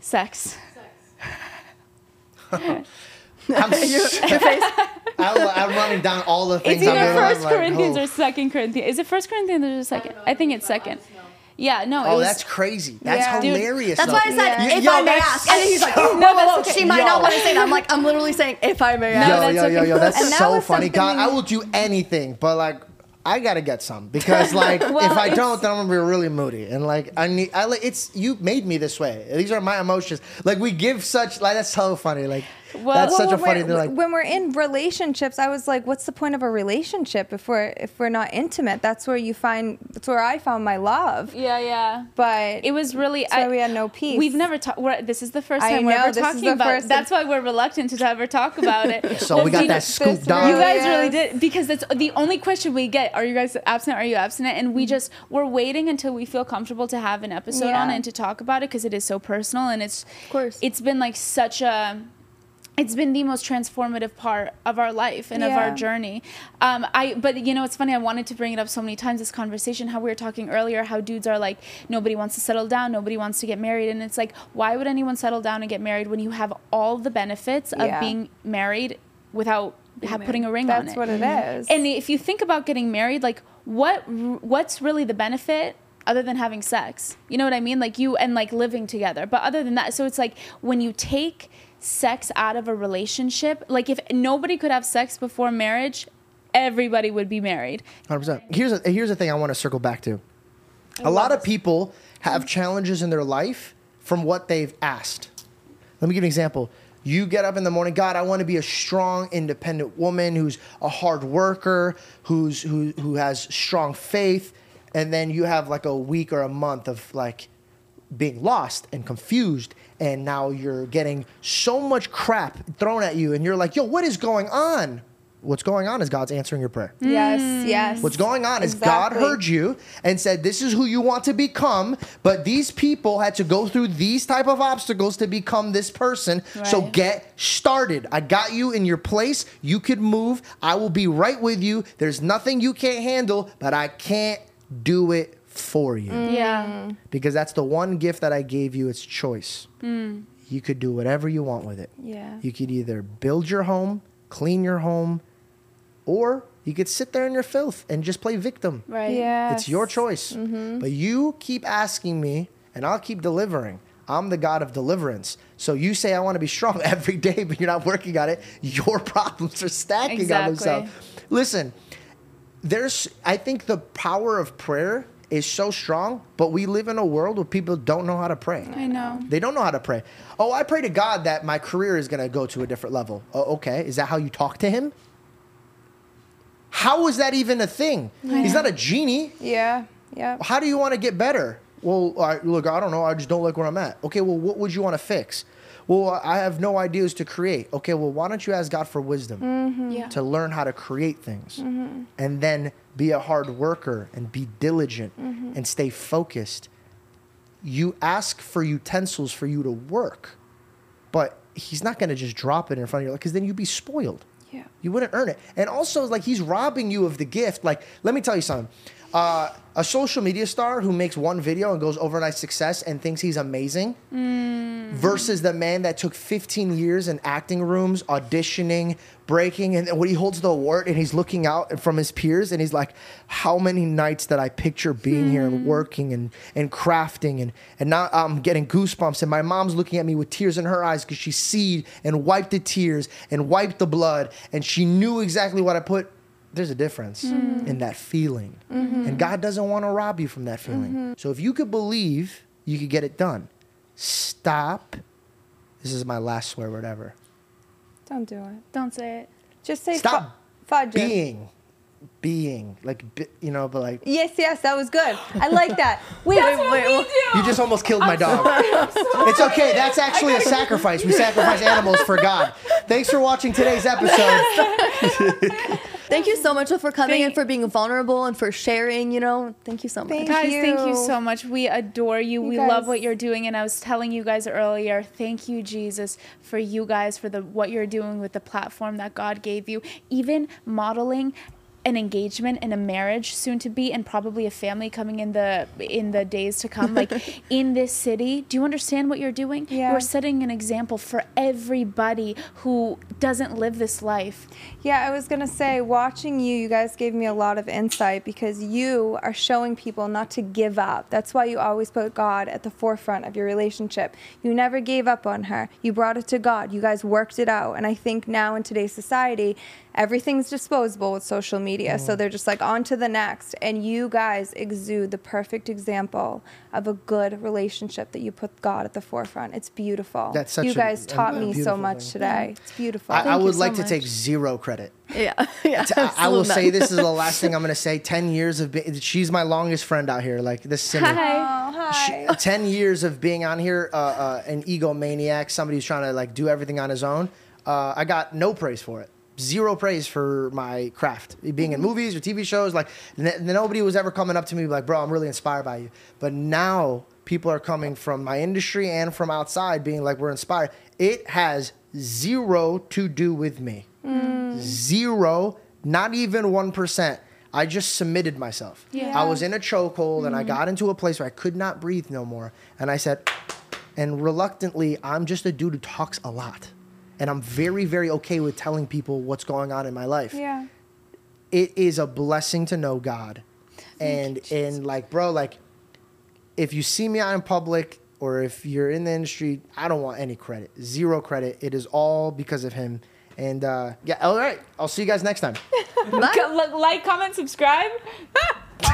Sex. I'm, I'm, I'm running down all the things. It's either First like, Corinthians oh. or Second Corinthians. Is it First Corinthians or second? I think it's second. Yeah, no. Oh, it was, that's crazy. That's Yeah. Dude, hilarious. That's though. why I said Yeah. if Yo, I may ask, and then he's like, "Oh, whoa, whoa, whoa, that's okay. she might Yo. not want to say that." I'm like, I'm literally saying if I may ask. yo, that's yo, yo, yo, that's And so was funny. God, I will do anything, but like, I gotta get some because like, Well, if I don't, then I'm gonna be really moody and like, I need. I like it's you made me this way. These are my emotions. Like we give such like that's so funny. Like Well- that's such a when funny. we're- like, when we're in relationships, I was like, "What's the point of a relationship if we're if we're not intimate? That's where you find. That's where I found my love. Yeah, yeah. But It was really. So we had no peace. We've never talked. This is the first I time we're know, ever this is talking the about. first- That's why we're reluctant to ever talk about it. so we got You that scoop this dog. You really- guys really did because that's the only question we get. Are you guys abstinent? Are you abstinent? And we mm-hmm. just we're waiting until we feel comfortable to have an episode on Yeah. and to talk about it because it is so personal and it's Of course. it's been like such a it's been the most transformative part of our life and of our journey. Um, I but you know it's funny. I wanted to bring it up so many times. This conversation, how we were talking earlier, how dudes are like nobody wants to settle down, nobody wants to get married, and it's like why would anyone settle down and get married when you have all the benefits of Yeah. being married without ha- putting a ring on it. that's what it is. And if you think about getting married, like what what's really the benefit other than having sex? You know what I mean? Like you and like living together. But other than that, so it's like when you take sex out of a relationship, like if nobody could have sex before marriage, everybody would be married. Hundred percent. Here's a here's the thing I want to circle back to. A lot of people have challenges in their life from what they've asked. Let me give you an example. You get up in the morning, God, I want to be a strong, independent woman who's a hard worker, who's who who has strong faith, and then you have like a week or a month of like being lost and confused and now you're getting so much crap thrown at you and you're like, "Yo, what is going on?" What's going on is God's answering your prayer. yes, yes. What's going on is God heard you and said, "This is who you want to become." But these people had to go through these type of obstacles to become this person. So get started. I got you in your place. You could move. I will be right with you. There's nothing you can't handle, but I can't do it for you mm. Yeah. because that's the one gift that I gave you. It's choice. Mm. You could do whatever you want with it. Yeah. You could either build your home, clean your home, or you could sit there in your filth and just play victim. Right. Yeah. It's your choice. Mm-hmm. But you keep asking me, and I'll keep delivering. I'm the God of deliverance. So you say I want to be strong every day, but you're not working on it. Your problems are stacking on Exactly. themselves. Listen, there's I think the power of prayer is so strong, but we live in a world where people don't know how to pray. I know. They don't know how to pray. Oh, I pray to God that my career is going to go to a different level. Oh, okay. Is that how you talk to him? How is that even a thing? He's not a genie. Yeah. Yeah. How do you want to get better? Well, I, look, I don't know. I just don't like where I'm at. Okay, well, what would you want to fix? Well, I have no ideas to create. Okay, well, why don't you ask God for wisdom mm-hmm. Yeah. to learn how to create things mm-hmm. and then be a hard worker and be diligent mm-hmm. and stay focused? You ask for utensils for you to work, but He's not going to just drop it in front of you because then you'd be spoiled. Yeah. You wouldn't earn it. And also, like, he's robbing you of the gift. Like, let me tell you something. Uh, a social media star who makes one video and goes overnight success and thinks he's amazing hmm. versus the man that took 15 years in acting rooms, auditioning, breaking, and when he holds the award and he's looking out from his peers and he's like, how many nights that I picture being here and hmm. working and, and crafting and, and now I'm um, getting goosebumps and my mom's looking at me with tears in her eyes because she seed and wiped the tears and wiped the blood and she knew exactly what I put. There's a difference mm. in that feeling. Mm-hmm. And God doesn't want to rob you from that feeling. Mm-hmm. So if you could believe, you could get it done. Stop. This is my last swear word ever. Don't do it. Don't say it. Just say Stop fu- fudge. Being. Being. Like, you know, but like, Yes, yes, that was good. I like that. Wait, wait, wait. wait. you just almost killed my dog. It's okay. That's actually a sacrifice. We sacrifice animals for God. Thanks for watching today's episode. Thank you so much for coming and for being vulnerable and for sharing. You know, thank you so much. Thank Guys, thank you you. so much. We adore you. You we love what you're doing. And I was telling you guys earlier, thank you, Jesus, for you guys, for the what you're doing with the platform that God gave you. Even modeling an engagement and a marriage soon to be and probably a family coming in the in the days to come like in this city do you understand what you're doing Yeah. you're setting an example for everybody who doesn't live this life Yeah, I was gonna say, watching you, you guys gave me a lot of insight because you are showing people not to give up. That's why you always put God at the forefront of your relationship. You never gave up on her. You brought it to God. You guys worked it out. And I think now in today's society, everything's disposable with social media. So they're just like on to the next. And you guys exude the perfect example of a good relationship that you put God at the forefront. It's beautiful. That's such you guys a- taught a me so much thing. today. It's beautiful. I, I you would so like to take zero credit. Yeah, yeah. I- I will say this is the last thing I'm going to say. 10 years of being, she's my longest friend out here. Like this Simi. oh, hi. She- 10 years of being on here, uh, uh, an egomaniac, somebody who's trying to like do everything on his own. Uh, I got no praise for it. Zero praise for my craft. Being in mm-hmm. movies or TV shows, like n- nobody was ever coming up to me like, bro, I'm really inspired by you. But now people are coming from my industry and from outside being like, we're inspired. It has zero to do with me. Mm. Zero, not even 1%. I just submitted myself. Yeah. I was in a chokehold and I mm-hmm. got into a place where I could not breathe no more. And I said, and reluctantly, I'm just a dude who talks a lot. And I'm very, very okay with telling people what's going on in my life. yeah. It is a blessing to know God. And and like, bro, like if you see me out in public or if you're in the industry, I don't want any credit. Zero credit. It is all because of him. And uh, yeah, all right. I'll see you guys next time. like comment subscribe